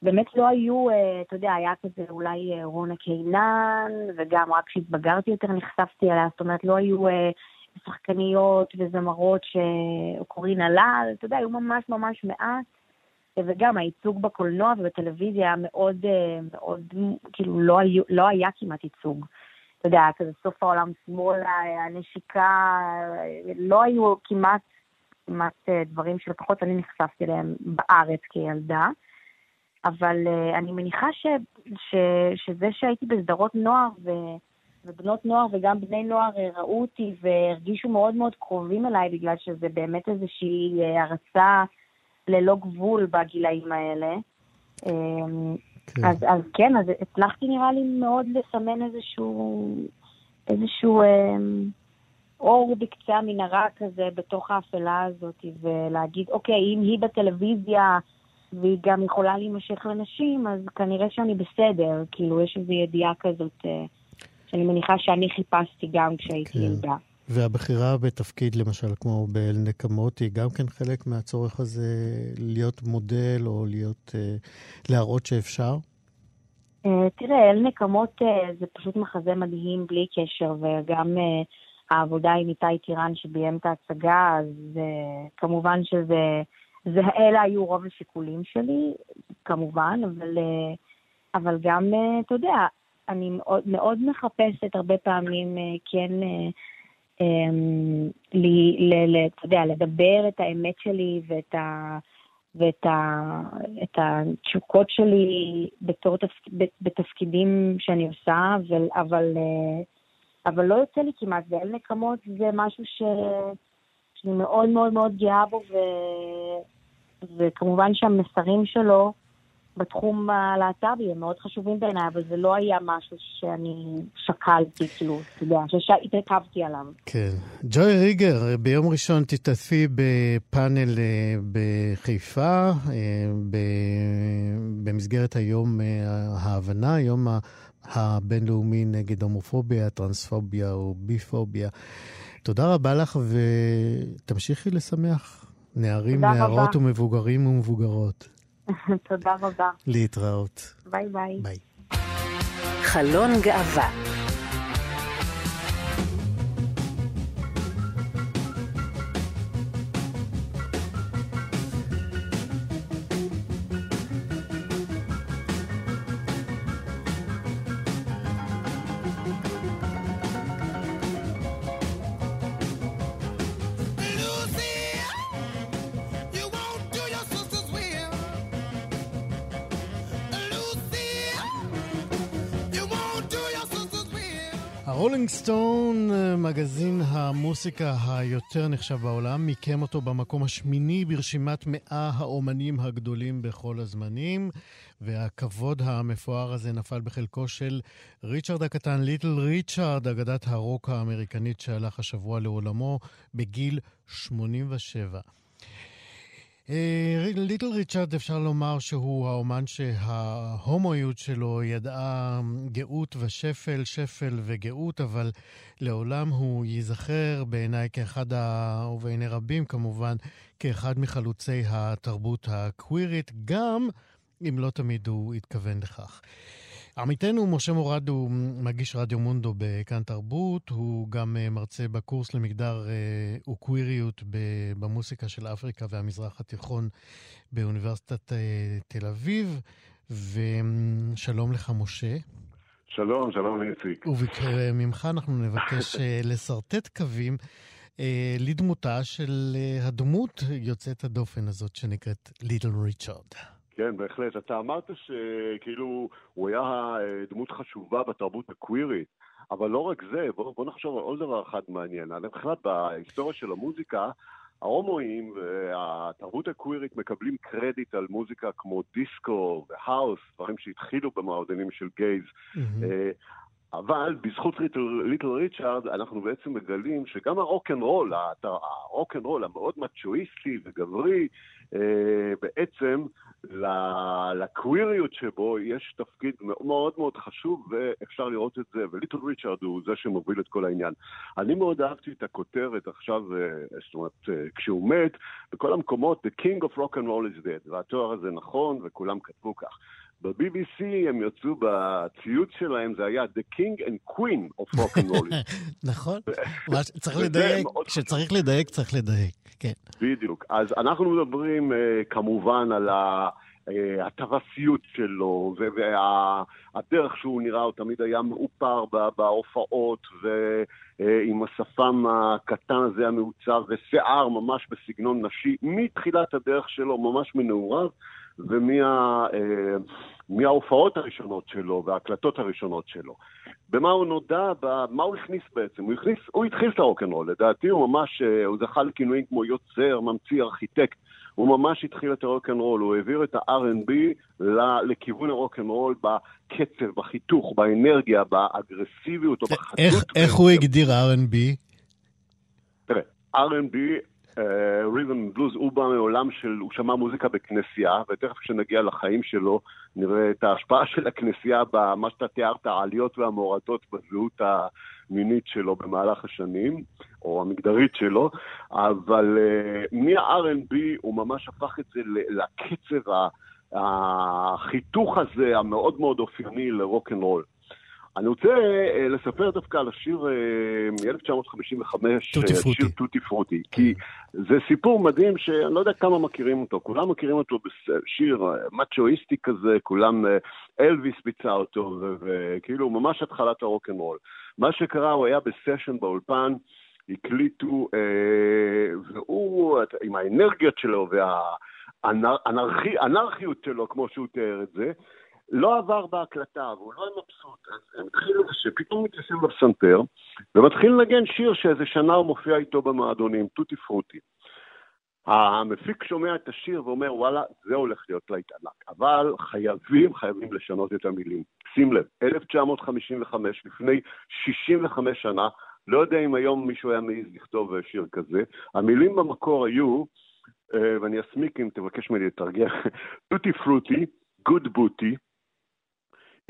באמת לא היו, uh, אתה יודע, היה כזה אולי uh, רונה קינן, וגם רק כשהתבגרתי יותר נחשפתי עליה, זאת אומרת, לא היו שחקניות וזמרות שקוראים הלל, אתה יודע, היו ממש ממש מעט. וגם הייצוג בקולנוע ובטלוויזיה היה מאוד, מאוד, כאילו לא, היו, לא היה כמעט ייצוג. אתה יודע, כזה סוף העולם שמאלה, הנשיקה, לא היו כמעט כמעט אה, דברים שלפחות אני נחשפתי אליהם בארץ כילדה. אבל uh, אני מניחה ש, ש, שזה שהייתי בסדרות נוער ו, ובנות נוער וגם בני נוער אה, ראו אותי והרגישו מאוד מאוד קרובים אליי בגלל שזה באמת איזושהי הערצה ללא גבול בגילאים האלה. אמ, כן. אז, אז כן, אז הצלחתי נראה לי מאוד לסמן איזשהו, איזשהו אמ, אור בקצה המנהרה כזה בתוך האפלה הזאת, ולהגיד, אוקיי, אם היא בטלוויזיה והיא גם יכולה להימשך לנשים, אז כנראה שאני בסדר. כאילו, יש איזו ידיעה כזאת אה, שאני מניחה שאני חיפשתי גם כשהייתי כן. ילדה. והבחירה בתפקיד, למשל, כמו באל נקמות, היא גם כן חלק מהצורך הזה להיות מודל או להיות, אה, להראות שאפשר? אה, תראה, אל נקמות זה פשוט מחזה מדהים בלי קשר, וגם העבודה עם איתי טירן שביים את ההצגה, אז כמובן שזה, זה, אלה היו רוב השיקולים שלי, כמובן, אבל, אבל גם, אתה יודע, אני מאוד, מאוד מחפשת הרבה פעמים כן, אתה יודע, לדבר את האמת שלי ואת ה... ואת ה, את התשוקות שלי בתור תפק, בתפקידים שאני עושה, אבל, אבל אבל לא יוצא לי כמעט, ואל נקמות זה משהו ש... שאני מאוד מאוד מאוד גאה בו, ו... וכמובן שהמסרים שלו בתחום הלהט"בי הם מאוד חשובים בעיניי, אבל זה לא היה משהו שאני שקלתי, כאילו, אתה יודע, שהתרכבתי עליו. כן. ג'וי ריגר, ביום ראשון תשתתפי בפאנל אה, בחיפה, אה, במסגרת היום אה, הבינ, יום הבינלאומי נגד הומופוביה, טרנספוביה וביפוביה. תודה רבה לך ותמשיכי לשמח נערים, נערות ומבוגרים ומבוגרות. תודה רבה. להתראות. ביי ביי. ביי. חלון גאווה רולינג סטון, אה, מגזין המוסיקה היותר נחשב בעולם, מיקם אותו במקום השמיני ברשימת מאה האומנים הגדולים בכל הזמנים, והכבוד המפואר הזה נפל בחלקו של ריצ'רד הקטן, ליטל ריצ'רד, אגדת הרוק האמריקנית שהלך השבוע לעולמו בגיל 87. ליטל ריצ'רד אפשר לומר שהוא האומן שההומואיות שלו ידעה גאות ושפל, שפל וגאות, אבל לעולם הוא ייזכר בעיניי כאחד, ה... ובעיני רבים כמובן, כאחד מחלוצי התרבות הקווירית, גם אם לא תמיד הוא התכוון לכך. עמיתנו משה מורד הוא מגיש רדיו מונדו בכאן תרבות, הוא גם אה, מרצה בקורס למגדר אה, וקוויריות במוסיקה של אפריקה והמזרח התיכון באוניברסיטת אה, תל אביב. ושלום לך, משה. שלום, שלום איציק. וממך אנחנו נבקש לשרטט קווים לדמותה של הדמות יוצאת הדופן הזאת שנקראת ליטל ריצ'רד. כן, בהחלט. אתה אמרת שכאילו הוא היה דמות חשובה בתרבות הקווירית, אבל לא רק זה, בוא, בוא נחשוב על עוד דבר אחד מעניין. בכלל בהיסטוריה של המוזיקה, ההומואים והתרבות הקווירית מקבלים קרדיט על מוזיקה כמו דיסקו ו house, דברים שהתחילו במועדונים של gays. Mm-hmm. אבל בזכות ליטל ריצ'ארד אנחנו בעצם מגלים שגם הרוק אנד רול, הרוק אנד רול המאוד מצ'ואיסטי וגברי, אה, בעצם לקוויריות שבו יש תפקיד מאוד מאוד חשוב ואפשר לראות את זה, וליטל ריצ'ארד הוא זה שמוביל את כל העניין. אני מאוד אהבתי את הכותרת עכשיו, אה, זאת אומרת, אה, כשהוא מת, בכל המקומות, The King of Rock and Roll is dead, והתואר הזה נכון וכולם כתבו כך. ב-BBC הם יצאו בציוץ שלהם, זה היה The King and Queen of Rock and Roll. נכון, צריך לדייק, כשצריך לדייק, צריך לדייק, כן. בדיוק. אז אנחנו מדברים אה, כמובן על ה... אה, הטווסיות שלו, והדרך שהוא נראה, הוא תמיד היה מאופר בהופעות, ועם השפם הקטן הזה המעוצב, ושיער ממש בסגנון נשי, מתחילת הדרך שלו, ממש מנעוריו. ומההופעות אה, הראשונות שלו וההקלטות הראשונות שלו. במה הוא נודע, מה הוא הכניס בעצם? הוא, הכניס, הוא התחיל את הרוקנרול, לדעתי הוא ממש, אה, הוא זכה לכינויים כמו יוצר, ממציא, ארכיטקט. הוא ממש התחיל את הרוקנרול, הוא העביר את ה-R&B לכיוון הרוקנרול בקצב, בחיתוך, באנרגיה, באגרסיביות או בחדות. איך, איך הוא הגדיר R&B? תראה, R&B ריזם בלוז, הוא בא מעולם של, הוא שמע מוזיקה בכנסייה, ותכף כשנגיע לחיים שלו נראה את ההשפעה של הכנסייה במה שאתה תיארת, העליות והמורדות בזהות המינית שלו במהלך השנים, או המגדרית שלו, אבל uh, מה-R&B הוא ממש הפך את זה לקצב, החיתוך הזה המאוד מאוד אופייני לרוקנרול. אני רוצה אה, לספר דווקא על השיר אה, מ-1955, שיר טוטי פרוטי, כי זה סיפור מדהים שאני לא יודע כמה מכירים אותו, כולם מכירים אותו בשיר אה, מצ'ואיסטי כזה, כולם, אלוויס ביצע אותו, וכאילו ממש התחלת הרוקנרול. מה שקרה, הוא היה בסשן באולפן, הקליטו, והוא, עם האנרגיות שלו והאנרכיות שלו, כמו שהוא תיאר את זה, לא עבר בהקלטה, והוא לא היה מבסוט, אז הם התחילו שפתאום מתיישבים בפסנתר, ומתחיל לנגן שיר שאיזה שנה הוא מופיע איתו במועדונים, טוטי פרוטי. המפיק שומע את השיר ואומר, וואלה, זה הולך להיות להיט ענק. אבל חייבים, חייבים לשנות את המילים. שים לב, 1955, לפני 65 שנה, לא יודע אם היום מישהו היה מעז לכתוב שיר כזה, המילים במקור היו, אה, ואני אסמיק אם תבקש ממני לתרגיע, טוטי פרוטי, גוד בוטי,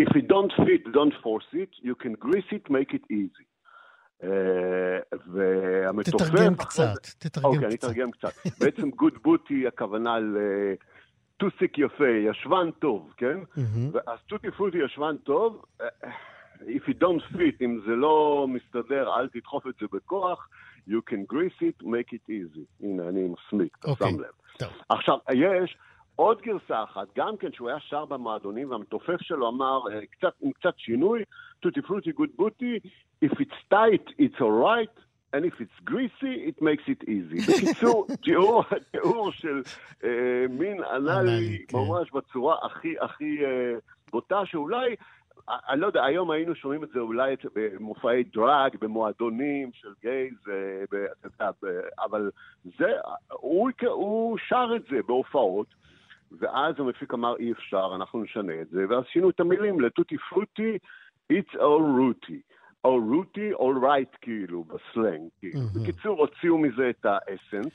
If it don't fit, don't force it, you can grease it, make it easy. Uh, והמתופף... תתרגם קצת, תתרגם אוקיי, אני אתרגם קצת. בעצם good booty הכוונה ל... טוסיק יפה, ישבן טוב, כן? אז טוטי פוטי ישבן טוב, אה, if it don't fit, אם זה לא מסתדר, אל תדחוף את זה בכוח, you can grease it, make it easy. הנה, אני מסמיק, אתה אוקיי, שם לב. עכשיו, יש... עוד גרסה אחת, גם כן, שהוא היה שר במועדונים, והמתופף שלו אמר, אה, קצת, עם קצת שינוי, טוטי פרוטי גוד בוטי, If it's tight, it's alright, and if it's greasy, it makes it easy. בקיצור, תיאור, תיאור של אה, מין אנאלי כן. ממש בצורה הכי הכי אה, בוטה, שאולי... אני לא יודע, היום היינו שומעים את זה אולי במופעי דראג, במועדונים של גייז, אבל זה, הוא, הוא שר את זה בהופעות, ואז המפיק אמר אי אפשר, אנחנו נשנה את זה, ואז שינו את המילים לטוטי פרוטי, it's all rooty. all rooty, all right, כאילו, בסלנג. כאילו. Mm-hmm. בקיצור, הוציאו מזה את האסנס.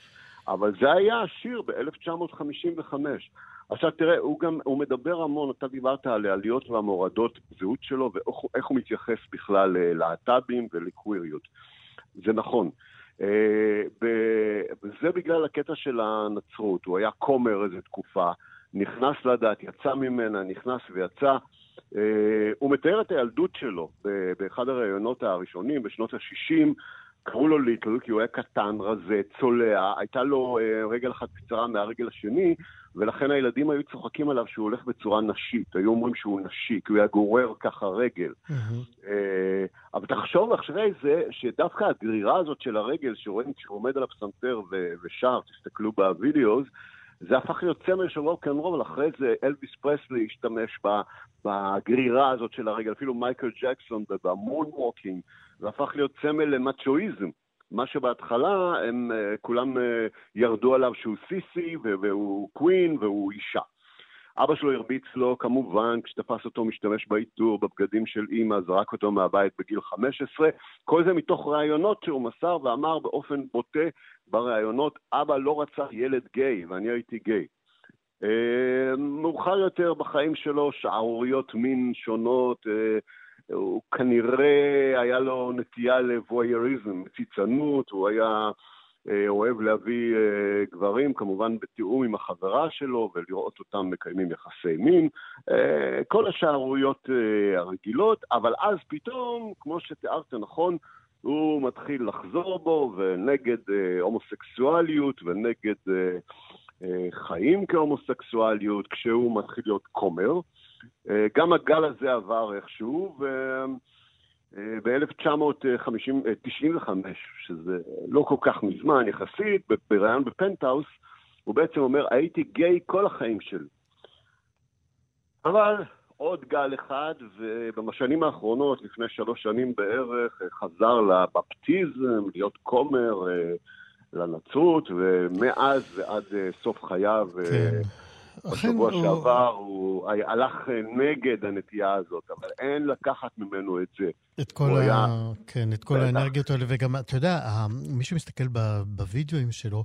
אבל זה היה השיר ב-1955. עכשיו תראה, הוא גם, הוא מדבר המון, אתה דיברת על העליות והמורדות בזהות שלו ואיך הוא מתייחס בכלל ללהט"בים ולקוויריות. זה נכון. וזה בגלל הקטע של הנצרות, הוא היה כומר איזה תקופה, נכנס לדת, יצא ממנה, נכנס ויצא. הוא מתאר את הילדות שלו באחד הראיונות הראשונים בשנות ה-60, קראו לו ליטל כי הוא היה קטן, רזה, צולע, הייתה לו רגל אחת קצרה מהרגל השני, ולכן הילדים היו צוחקים עליו שהוא הולך בצורה נשית, היו אומרים שהוא נשי, כי הוא היה גורר ככה רגל. Mm-hmm. אבל תחשוב אחרי זה, שדווקא הגרירה הזאת של הרגל, שרואים כשהוא עומד על הפסנתר ושר, תסתכלו בווידאוז, זה הפך להיות סמל של רוקנרול, אחרי זה אלוויס פרסלי השתמש בגרירה הזאת של הרגל, אפילו מייקל ג'קסון ב moonwalking, זה הפך להיות צמל למצ'ואיזם. מה שבהתחלה הם uh, כולם uh, ירדו עליו שהוא סיסי והוא קווין והוא אישה. אבא שלו הרביץ לו, כמובן, כשתפס אותו משתמש בעיטור, בבגדים של אימא, זרק אותו מהבית בגיל 15. כל זה מתוך ראיונות שהוא מסר ואמר באופן בוטה בראיונות, אבא לא רצה ילד גיי, ואני הייתי גיי. Uh, מאוחר יותר בחיים שלו, שערוריות מין שונות, uh, הוא כנראה היה לו נטייה לבויאריזם, ציצנות, הוא היה אה, אה, אוהב להביא אה, גברים, כמובן בתיאום עם החברה שלו, ולראות אותם מקיימים יחסי מין. אה, כל השערוריות הרגילות, אבל אז פתאום, כמו שתיארת נכון, הוא מתחיל לחזור בו, ונגד הומוסקסואליות, ונגד חיים כהומוסקסואליות, כשהוא מתחיל להיות כומר. גם הגל הזה עבר איכשהו, ו... ב-1995, שזה לא כל כך מזמן יחסית, בריאיון בפנטהאוס, הוא בעצם אומר, הייתי גיי כל החיים שלי. אבל עוד גל אחד, ובשנים האחרונות, לפני שלוש שנים בערך, חזר לבפטיזם, להיות כומר אה, לנצרות, ומאז ועד אה, סוף חייו, אה, כן. בשבוע הוא... שעבר, הוא הלך נגד הנטייה הזאת, אבל אין לקחת ממנו את זה. את כל, ה... היה... כן, את כל האנרגיות האלה, וגם, אתה יודע, מי שמסתכל בווידאוים שלו,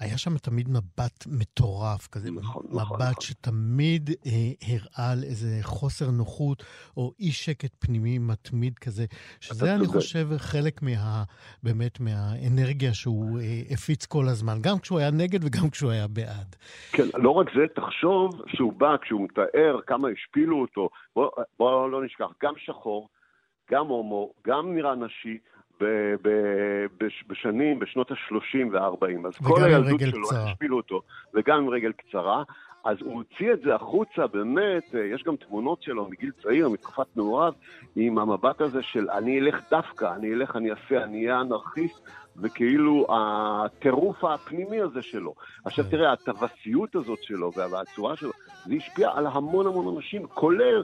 היה שם תמיד מבט מטורף כזה, נכון, מבט נכון, נכון. שתמיד אה, הראה על איזה חוסר נוחות, או אי שקט פנימי מתמיד כזה, שזה, אני חושב, חלק מה... באמת מהאנרגיה שהוא אה, הפיץ כל הזמן, גם כשהוא היה נגד וגם כשהוא היה בעד. כן, לא רק זה, תחשוב שהוא בא, כשהוא מתאר כמה השפילו אותו, בוא, בוא לא נשכח, גם שחור, גם הומו, גם נראה נשי, ב- ב- בש- בשנים, בשנות ה-30 וה-40. אז כל הילדות שלו, השפילו אותו, וגם עם רגל קצרה. אז הוא הוציא את זה החוצה, באמת, אה, יש גם תמונות שלו מגיל צעיר, מתקופת נעוריו, עם המבט הזה של אני אלך דווקא, אני אלך, אני אעשה, אני אהיה אנרכיסט, וכאילו הטירוף הפנימי הזה שלו. עכשיו כן. תראה, הטווסיות הזאת שלו והצורה שלו, זה השפיע על המון המון אנשים, כולל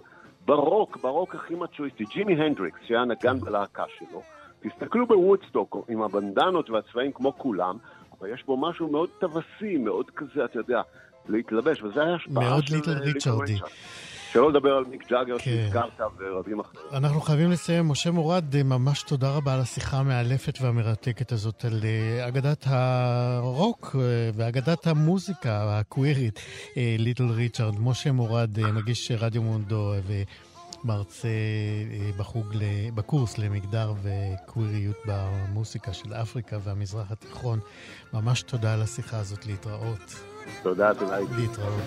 ברוק, ברוק הכי מצ'ואיסטי, ג'ימי הנדריקס, שהיה נגן בלהקה שלו, תסתכלו בוודסטוק עם הבנדנות והצבעים כמו כולם, אבל יש בו משהו מאוד טווסי, מאוד כזה, אתה יודע, להתלבש, וזה היה השפעה של ליטל ריצ'רד. שלא לדבר על מיק ג'אגר כן. שהזכרת ורבים אחרים. אנחנו חייבים לסיים. משה מורד, ממש תודה רבה על השיחה המאלפת והמרתקת הזאת על אה, אגדת הרוק אה, ואגדת המוזיקה הקווירית, ליטל ריצ'רד. משה מורד, אה, מגיש רדיו מונדו ומרצה בחוג, בקורס למגדר וקוויריות במוזיקה של אפריקה והמזרח התיכון. ממש תודה על השיחה הזאת. להתראות. תודה, תודה. להתראות.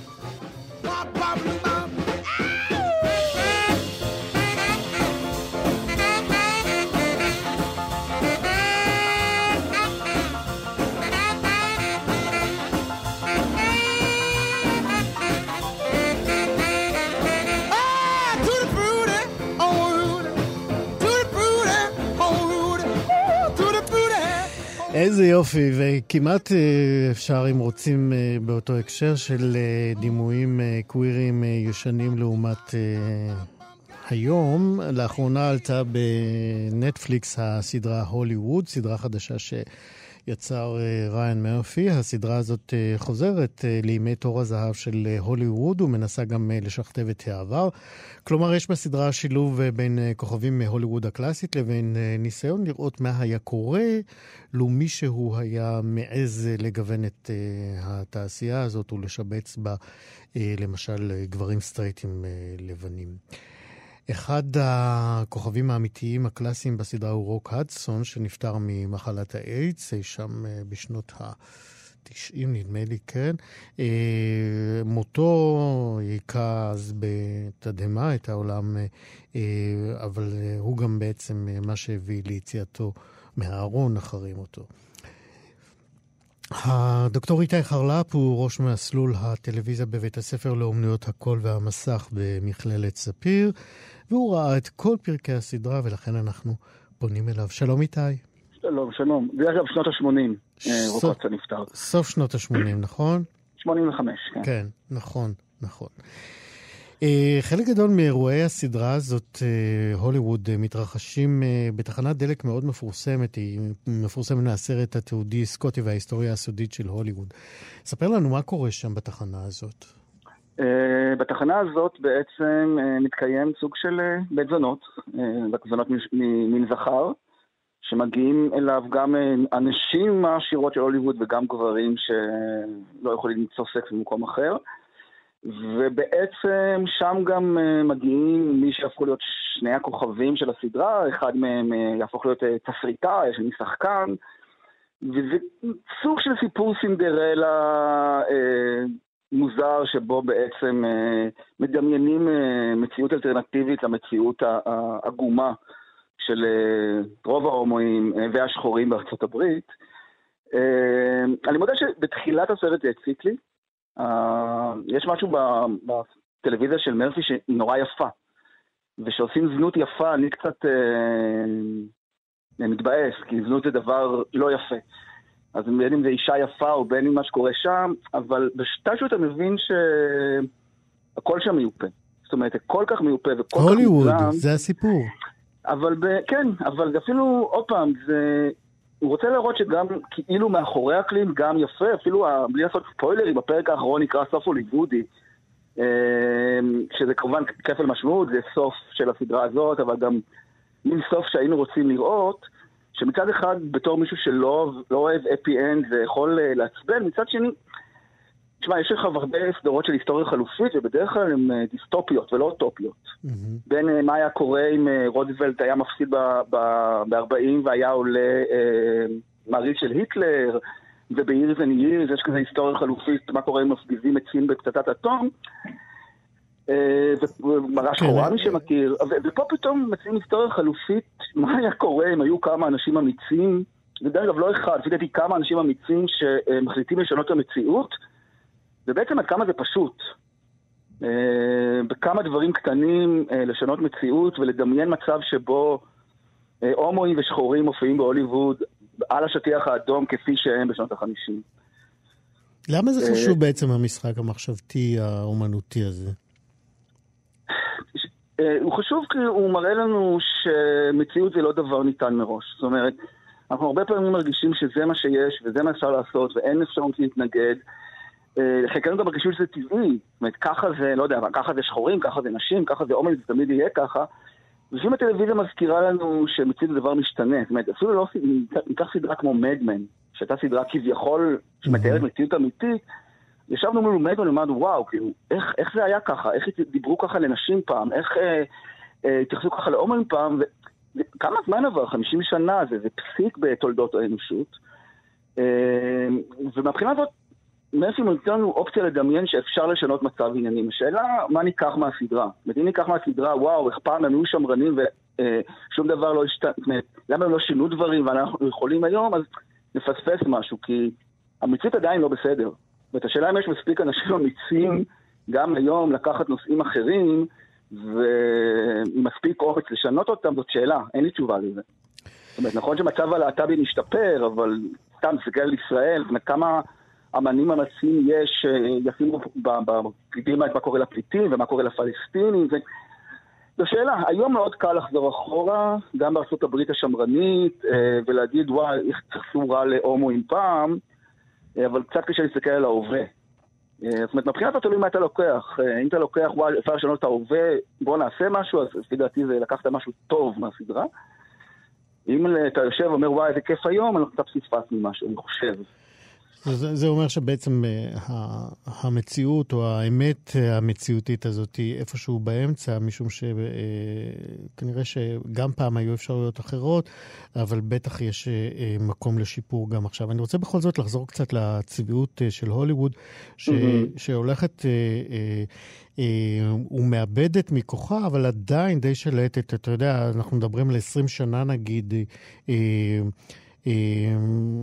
איזה יופי, וכמעט אה, אפשר, אם רוצים, אה, באותו הקשר של אה, דימויים קווירים ישנים לעומת היום. לאחרונה עלתה בנטפליקס הסדרה הוליווד, סדרה חדשה ש... יצר ריין מרפי. הסדרה הזאת חוזרת לימי תור הזהב של הוליווד ומנסה גם לשכתב את העבר. כלומר, יש בסדרה שילוב בין כוכבים מהוליווד הקלאסית לבין ניסיון לראות מה היה קורה לו מישהו היה מעז לגוון את התעשייה הזאת ולשבץ בה למשל גברים סטרייטים לבנים. אחד הכוכבים האמיתיים הקלאסיים בסדרה הוא רוק הדסון, שנפטר ממחלת האיידס, אי שם אה, בשנות ה-90, נדמה לי, כן. אה, מותו היכה אז בתדהמה את העולם, אה, אבל הוא גם בעצם מה שהביא ליציאתו מהארון אחרי מותו. הדוקטור איתי חרל"פ הוא ראש מסלול הטלוויזיה בבית הספר לאומנויות הקול והמסך במכללת ספיר, והוא ראה את כל פרקי הסדרה, ולכן אנחנו פונים אליו. שלום איתי. שלום, שלום. זה אגב שנות ה-80, אה, רוקוצה נפטר. סוף שנות ה-80, נכון? 85, כן. כן, נכון, נכון. אה, חלק גדול מאירועי הסדרה הזאת, אה, הוליווד, מתרחשים בתחנת דלק מאוד מפורסמת, היא מפורסמת מהסרט התיעודי סקוטי וההיסטוריה הסודית של הוליווד. ספר לנו מה קורה שם בתחנה הזאת. בתחנה הזאת בעצם מתקיים סוג של בית זונות, בית זונות ממין זכר, שמגיעים אליו גם הנשים העשירות של הוליווד וגם גברים שלא יכולים למצוא סקס במקום אחר. ובעצם שם גם מגיעים מי שהפכו להיות שני הכוכבים של הסדרה, אחד מהם יהפוך להיות תסריטאי, השני שחקן, וזה סוג של סיפור סינדרלה מוזר שבו בעצם אה, מדמיינים אה, מציאות אלטרנטיבית למציאות העגומה של אה, רוב ההומואים והשחורים בארצות הברית. אני מודה שבתחילת הסרט זה הציק לי. יש משהו בטלוויזיה של מרפי שהיא נורא יפה. וכשעושים זנות יפה, אני קצת מתבאס, כי זנות זה דבר לא יפה. אז בין אם זה אישה יפה או בין אם מה שקורה שם, אבל בשתיים אתה מבין שהכל שם מיופה. זאת אומרת, כל כך מיופה וכל כך מוגזם. הוליווד, זה הסיפור. אבל ב, כן, אבל אפילו, עוד פעם, זה... הוא רוצה להראות שגם כאילו מאחורי הקלעים גם יפה, אפילו בלי לעשות ספוילרים, בפרק האחרון נקרא סוף הוליוודי, אמ, שזה כמובן כפל משמעות, זה סוף של הסדרה הזאת, אבל גם מין סוף שהיינו רוצים לראות. שמצד אחד, בתור מישהו שלא לא אוהב happy end זה יכול אה, לעצבן, מצד שני, תשמע, יש לך הרבה סדרות של היסטוריה חלופית, ובדרך כלל הן אה, דיסטופיות ולא אוטופיות. אמ-המ. בין אה, מה היה קורה אם אה, רוזוולט היה מפסיד ב-40 והיה עולה uh, מעריץ של היטלר, וב-years and years יש כזה היסטוריה חלופית, מה קורה אם מפגיזים עצים בפצצת אטום. אה, ומראה שחורה מי שמכיר, ופה פתאום מציעים היסטוריה חלופית, מה היה קורה אם היו כמה אנשים אמיצים, ודרך אגב לא אחד, לפי דעתי כמה אנשים אמיצים שמחליטים לשנות את המציאות, ובעצם עד כמה זה פשוט. אה, בכמה דברים קטנים אה, לשנות מציאות ולדמיין מצב שבו הומואים ושחורים מופיעים בהוליווד על השטיח האדום כפי שהם בשנות החמישים. למה זה חשוב בעצם המשחק המחשבתי האומנותי הזה? אה, הוא חשוב כי הוא מראה לנו שמציאות זה לא דבר ניתן מראש. זאת אומרת, אנחנו הרבה פעמים מרגישים שזה מה שיש וזה מה אפשר לעשות ואין אפשרות להתנגד. אה, חלקנו גם מרגישים שזה טבעי, זאת אומרת, ככה זה, לא יודע, ככה זה שחורים, ככה זה נשים, ככה זה עומד, זה תמיד יהיה ככה. לפעמים הטלוויזיה מזכירה לנו שמציאות זה דבר משתנה. זאת אומרת, אפילו לא, ניקח סדרה כמו מדמן, שהייתה סדרה כביכול שמתארת מציאות אמיתית, ישבנו מול מדמן ואמרנו, וואו, כאילו, איך, איך זה היה ככה? איך דיברו ככה לנשים פעם? איך אה, אה, התייחסו ככה להומואים פעם? וכמה זמן עבר? 50 שנה, זה, זה פסיק בתולדות האנושות. אה, ומבחינה הזאת, מרפי נותן לנו אופציה לדמיין שאפשר לשנות מצב עניינים. השאלה, מה ניקח מהסדרה? זאת אם ניקח מהסדרה, וואו, איך פעם הם היו שמרנים ושום אה, דבר לא השתנה, למה הם לא שינו דברים ואנחנו יכולים היום, אז נפספס משהו, כי המציאות עדיין לא בסדר. ואת השאלה אם יש מספיק אנשים אמיצים גם היום לקחת נושאים אחרים ומספיק אומץ לשנות אותם, זאת שאלה, אין לי תשובה לזה. זאת אומרת, נכון שמצב הלהט"בי משתפר, אבל סתם, תסתכל על ישראל, אומרת, כמה אמנים אמיצים יש שישימו בפליטים מה קורה לפליטים ומה קורה לפלסטינים. זה... זו שאלה, היום מאוד קל לחזור אחורה, גם בארצות הברית השמרנית, אה, ולהגיד וואי, איך התייחסו רע להומואים פעם, אה, אבל קצת קשה להסתכל על ההווה. אה, זאת אומרת, מבחינת תלוי מה אתה לוקח. אם אתה לוקח, וואי, אפשר לשנות את ההווה, בוא נעשה משהו, אז לפי דעתי זה לקחת משהו טוב מהסדרה. אם אתה יושב ואומר, וואי, איזה כיף היום, אנחנו קצת פספסנו משהו, אני חושב. זה, זה אומר שבעצם uh, המציאות או האמת המציאותית הזאת היא איפשהו באמצע, משום שכנראה uh, שגם פעם היו אפשרויות אחרות, אבל בטח יש מקום לשיפור גם עכשיו. אני רוצה בכל זאת לחזור קצת לצביעות של הוליווד, ש, mm-hmm. שהולכת... ומאבדת מכוחה, אבל עדיין די שלטת. אתה יודע, אנחנו מדברים על 20 שנה נגיד,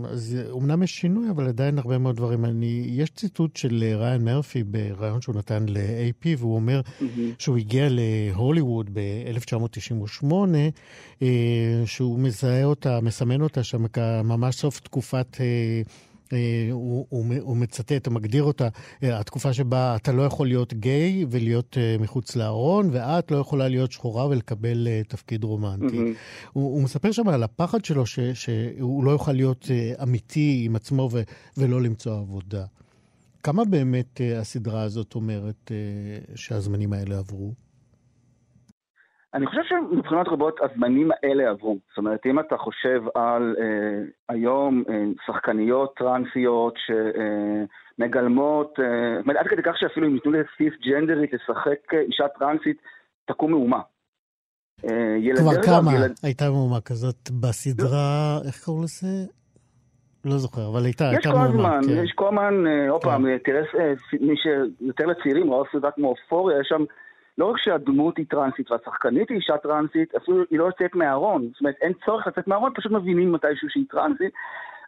אז אומנם יש שינוי, אבל עדיין הרבה מאוד דברים. אני, יש ציטוט של אה, ריין מרפי בריאיון שהוא נתן ל-AP, והוא אומר mm-hmm. שהוא הגיע להוליווד ב-1998, אה, שהוא מזהה אותה, מסמן אותה שם ממש סוף תקופת... אה, הוא, הוא, הוא מצטט, הוא מגדיר אותה, אה, התקופה שבה אתה לא יכול להיות גיי ולהיות אה, מחוץ לארון, ואת לא יכולה להיות שחורה ולקבל תפקיד רומנטי. Mm-hmm. הוא, הוא מספר שם על הפחד שלו ש, שהוא לא יוכל להיות אמיתי עם עצמו ו, ולא למצוא עבודה. כמה באמת הסדרה הזאת אומרת שהזמנים האלה עברו? אני חושב שמבחינות רבות הזמנים האלה עברו. זאת אומרת, אם אתה חושב על אה, היום אה, שחקניות טרנסיות שמגלמות, אה, זאת אומרת, עד כדי כך שאפילו אם ייתנו לסיס ג'נדרית לשחק אה, אישה טרנסית, תקום מהומה. אה, כבר כמה ילד... הייתה מהומה כזאת בסדרה, איך קראו לזה? לא זוכר, אבל הייתה, הייתה מהומה. יש כל הזמן, כן. יש כל הזמן, אה, עוד פעם, כן. תראה, אה, מי שיותר לצעירים, רואה סדרה כמו אופוריה, יש שם... לא רק שהדמות היא טרנסית והשחקנית היא אישה טרנסית, אפילו היא לא יוצאת מהארון. זאת אומרת, אין צורך לצאת מהארון, פשוט מבינים מתישהו שהיא טרנסית.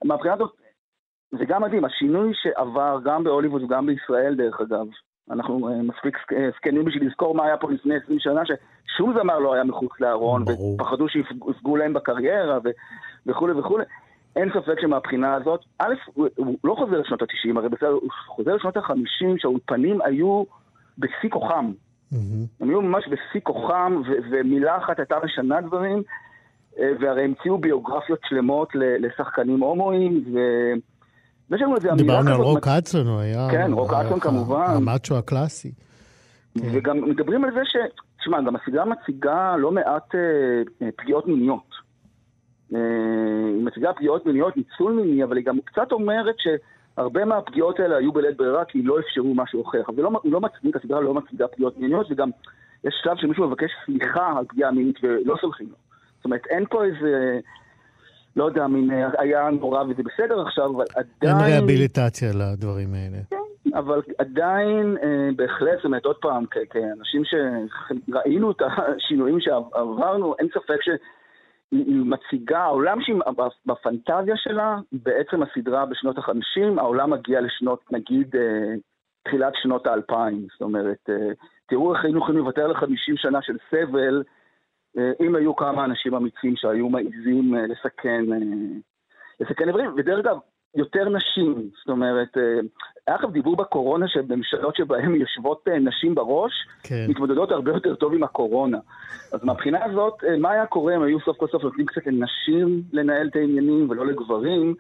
מהבחינה הזאת, זה גם מדהים, השינוי שעבר גם בהוליווד וגם בישראל, דרך אגב. אנחנו uh, מספיק זקנים בשביל לזכור מה היה פה לפני 20 שנה, ששום זמר לא היה מחוץ לארון, ופחדו שיפגעו להם בקריירה וכולי וכולי. אין ספק שמבחינה הזאת, א', הוא לא חוזר לשנות ה-90, הרי בסדר, הוא חוזר לשנות ה-50, שהאולפנים היו בשיא כוחם. Mm-hmm. הם היו ממש בשיא כוחם, ו- ומילה אחת הייתה משנה דברים, אה, והרי המציאו ביוגרפיות שלמות לשחקנים הומואים, ו... ויש לנו איזה אמירה כזאת... דיברנו על רוק אדסון, הוא היה... כן, רוק אדסון כמובן. המאצ'ו הקלאסי. כן. וגם מדברים על זה ש... תשמע, גם הסדרה מציגה לא מעט אה, פגיעות מיניות. אה, היא מציגה פגיעות מיניות, ניצול מיני, אבל היא גם קצת אומרת ש... הרבה מהפגיעות האלה היו בלית ברירה כי לא אפשרו משהו אחר. אבל לא, לא מצדיק, הסדרה לא מצדידה פגיעות מיניות, וגם יש שלב שמישהו מבקש סליחה על פגיעה מינית ולא סולחים לו. זאת אומרת, אין פה איזה, לא יודע, מין היה נורא וזה בסדר עכשיו, אבל עדיין... אין ריאביליטציה לדברים האלה. כן, אבל עדיין, אה, בהחלט, זאת אומרת, עוד פעם, כאנשים שראינו את השינויים שעברנו, אין ספק ש... היא מציגה, העולם שהיא, בפנטזיה שלה, בעצם הסדרה בשנות ה-50, העולם מגיע לשנות, נגיד, אה, תחילת שנות האלפיים. זאת אומרת, אה, תראו איך היינו יכולים לוותר ל-50 שנה של סבל, אה, אם היו כמה אנשים אמיצים שהיו מעיזים לסכן, לסכן איברים. ודרך אגב, יותר נשים, זאת אומרת, אה, היה לכם דיבור בקורונה שבממשלות שבהן יושבות אה, נשים בראש, כן. מתמודדות הרבה יותר טוב עם הקורונה. אז מהבחינה הזאת, אה, מה היה קורה אם היו סוף כל סוף נותנים קצת לנשים לנהל את העניינים ולא לגברים?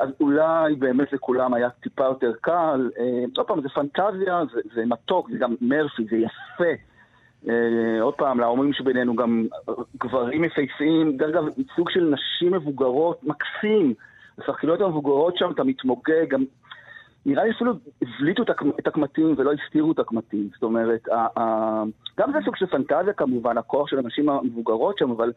אז אולי באמת לכולם היה טיפה יותר קל. עוד פעם, זה פנטזיה, זה, זה מתוק, זה גם מרפי, זה יפה. עוד פעם, להורים שבינינו גם גברים יפהפיים, דרך אגב, ייצוג של נשים מבוגרות מקסים. השחקניות המבוגרות שם, אתה מתמוגג, גם נראה לי אפילו הבליטו את הקמטים ולא הסתירו את הקמטים. זאת אומרת, גם זה סוג של פנטזיה כמובן, הכוח של הנשים המבוגרות שם, אבל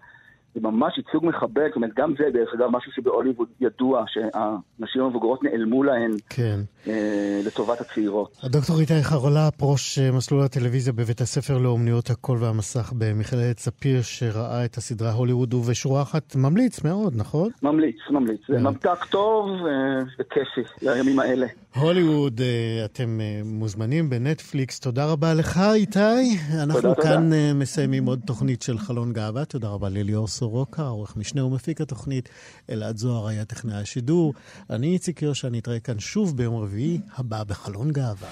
זה ממש ייצוג מכבד, זאת אומרת, גם זה דרך אגב משהו שבהוליווד ידוע, שהנשים המבוגרות נעלמו להן כן. אה, לטובת הצעירות. הדוקטור איתי חרולה, פרוש אה, מסלול הטלוויזיה בבית הספר לאומניות הקול והמסך במכללת ספיר, שראה את הסדרה הוליווד, ובשורה אחת ממליץ מאוד, נכון? ממליץ, ממליץ. זה כן. ממתק טוב אה, וכיפי לימים האלה. הוליווד, אה, אתם אה, מוזמנים בנטפליקס. תודה רבה לך, איתי. אנחנו תודה, כאן תודה. מסיימים עוד תוכנית של חלון גאווה. תודה רבה לליאור סורוקה, עורך משנה ומפיק התוכנית. אלעד זוהר היה טכנאי השידור. אני איציק יושע, נתראה כאן שוב ביום רביעי הבא בחלון גאווה.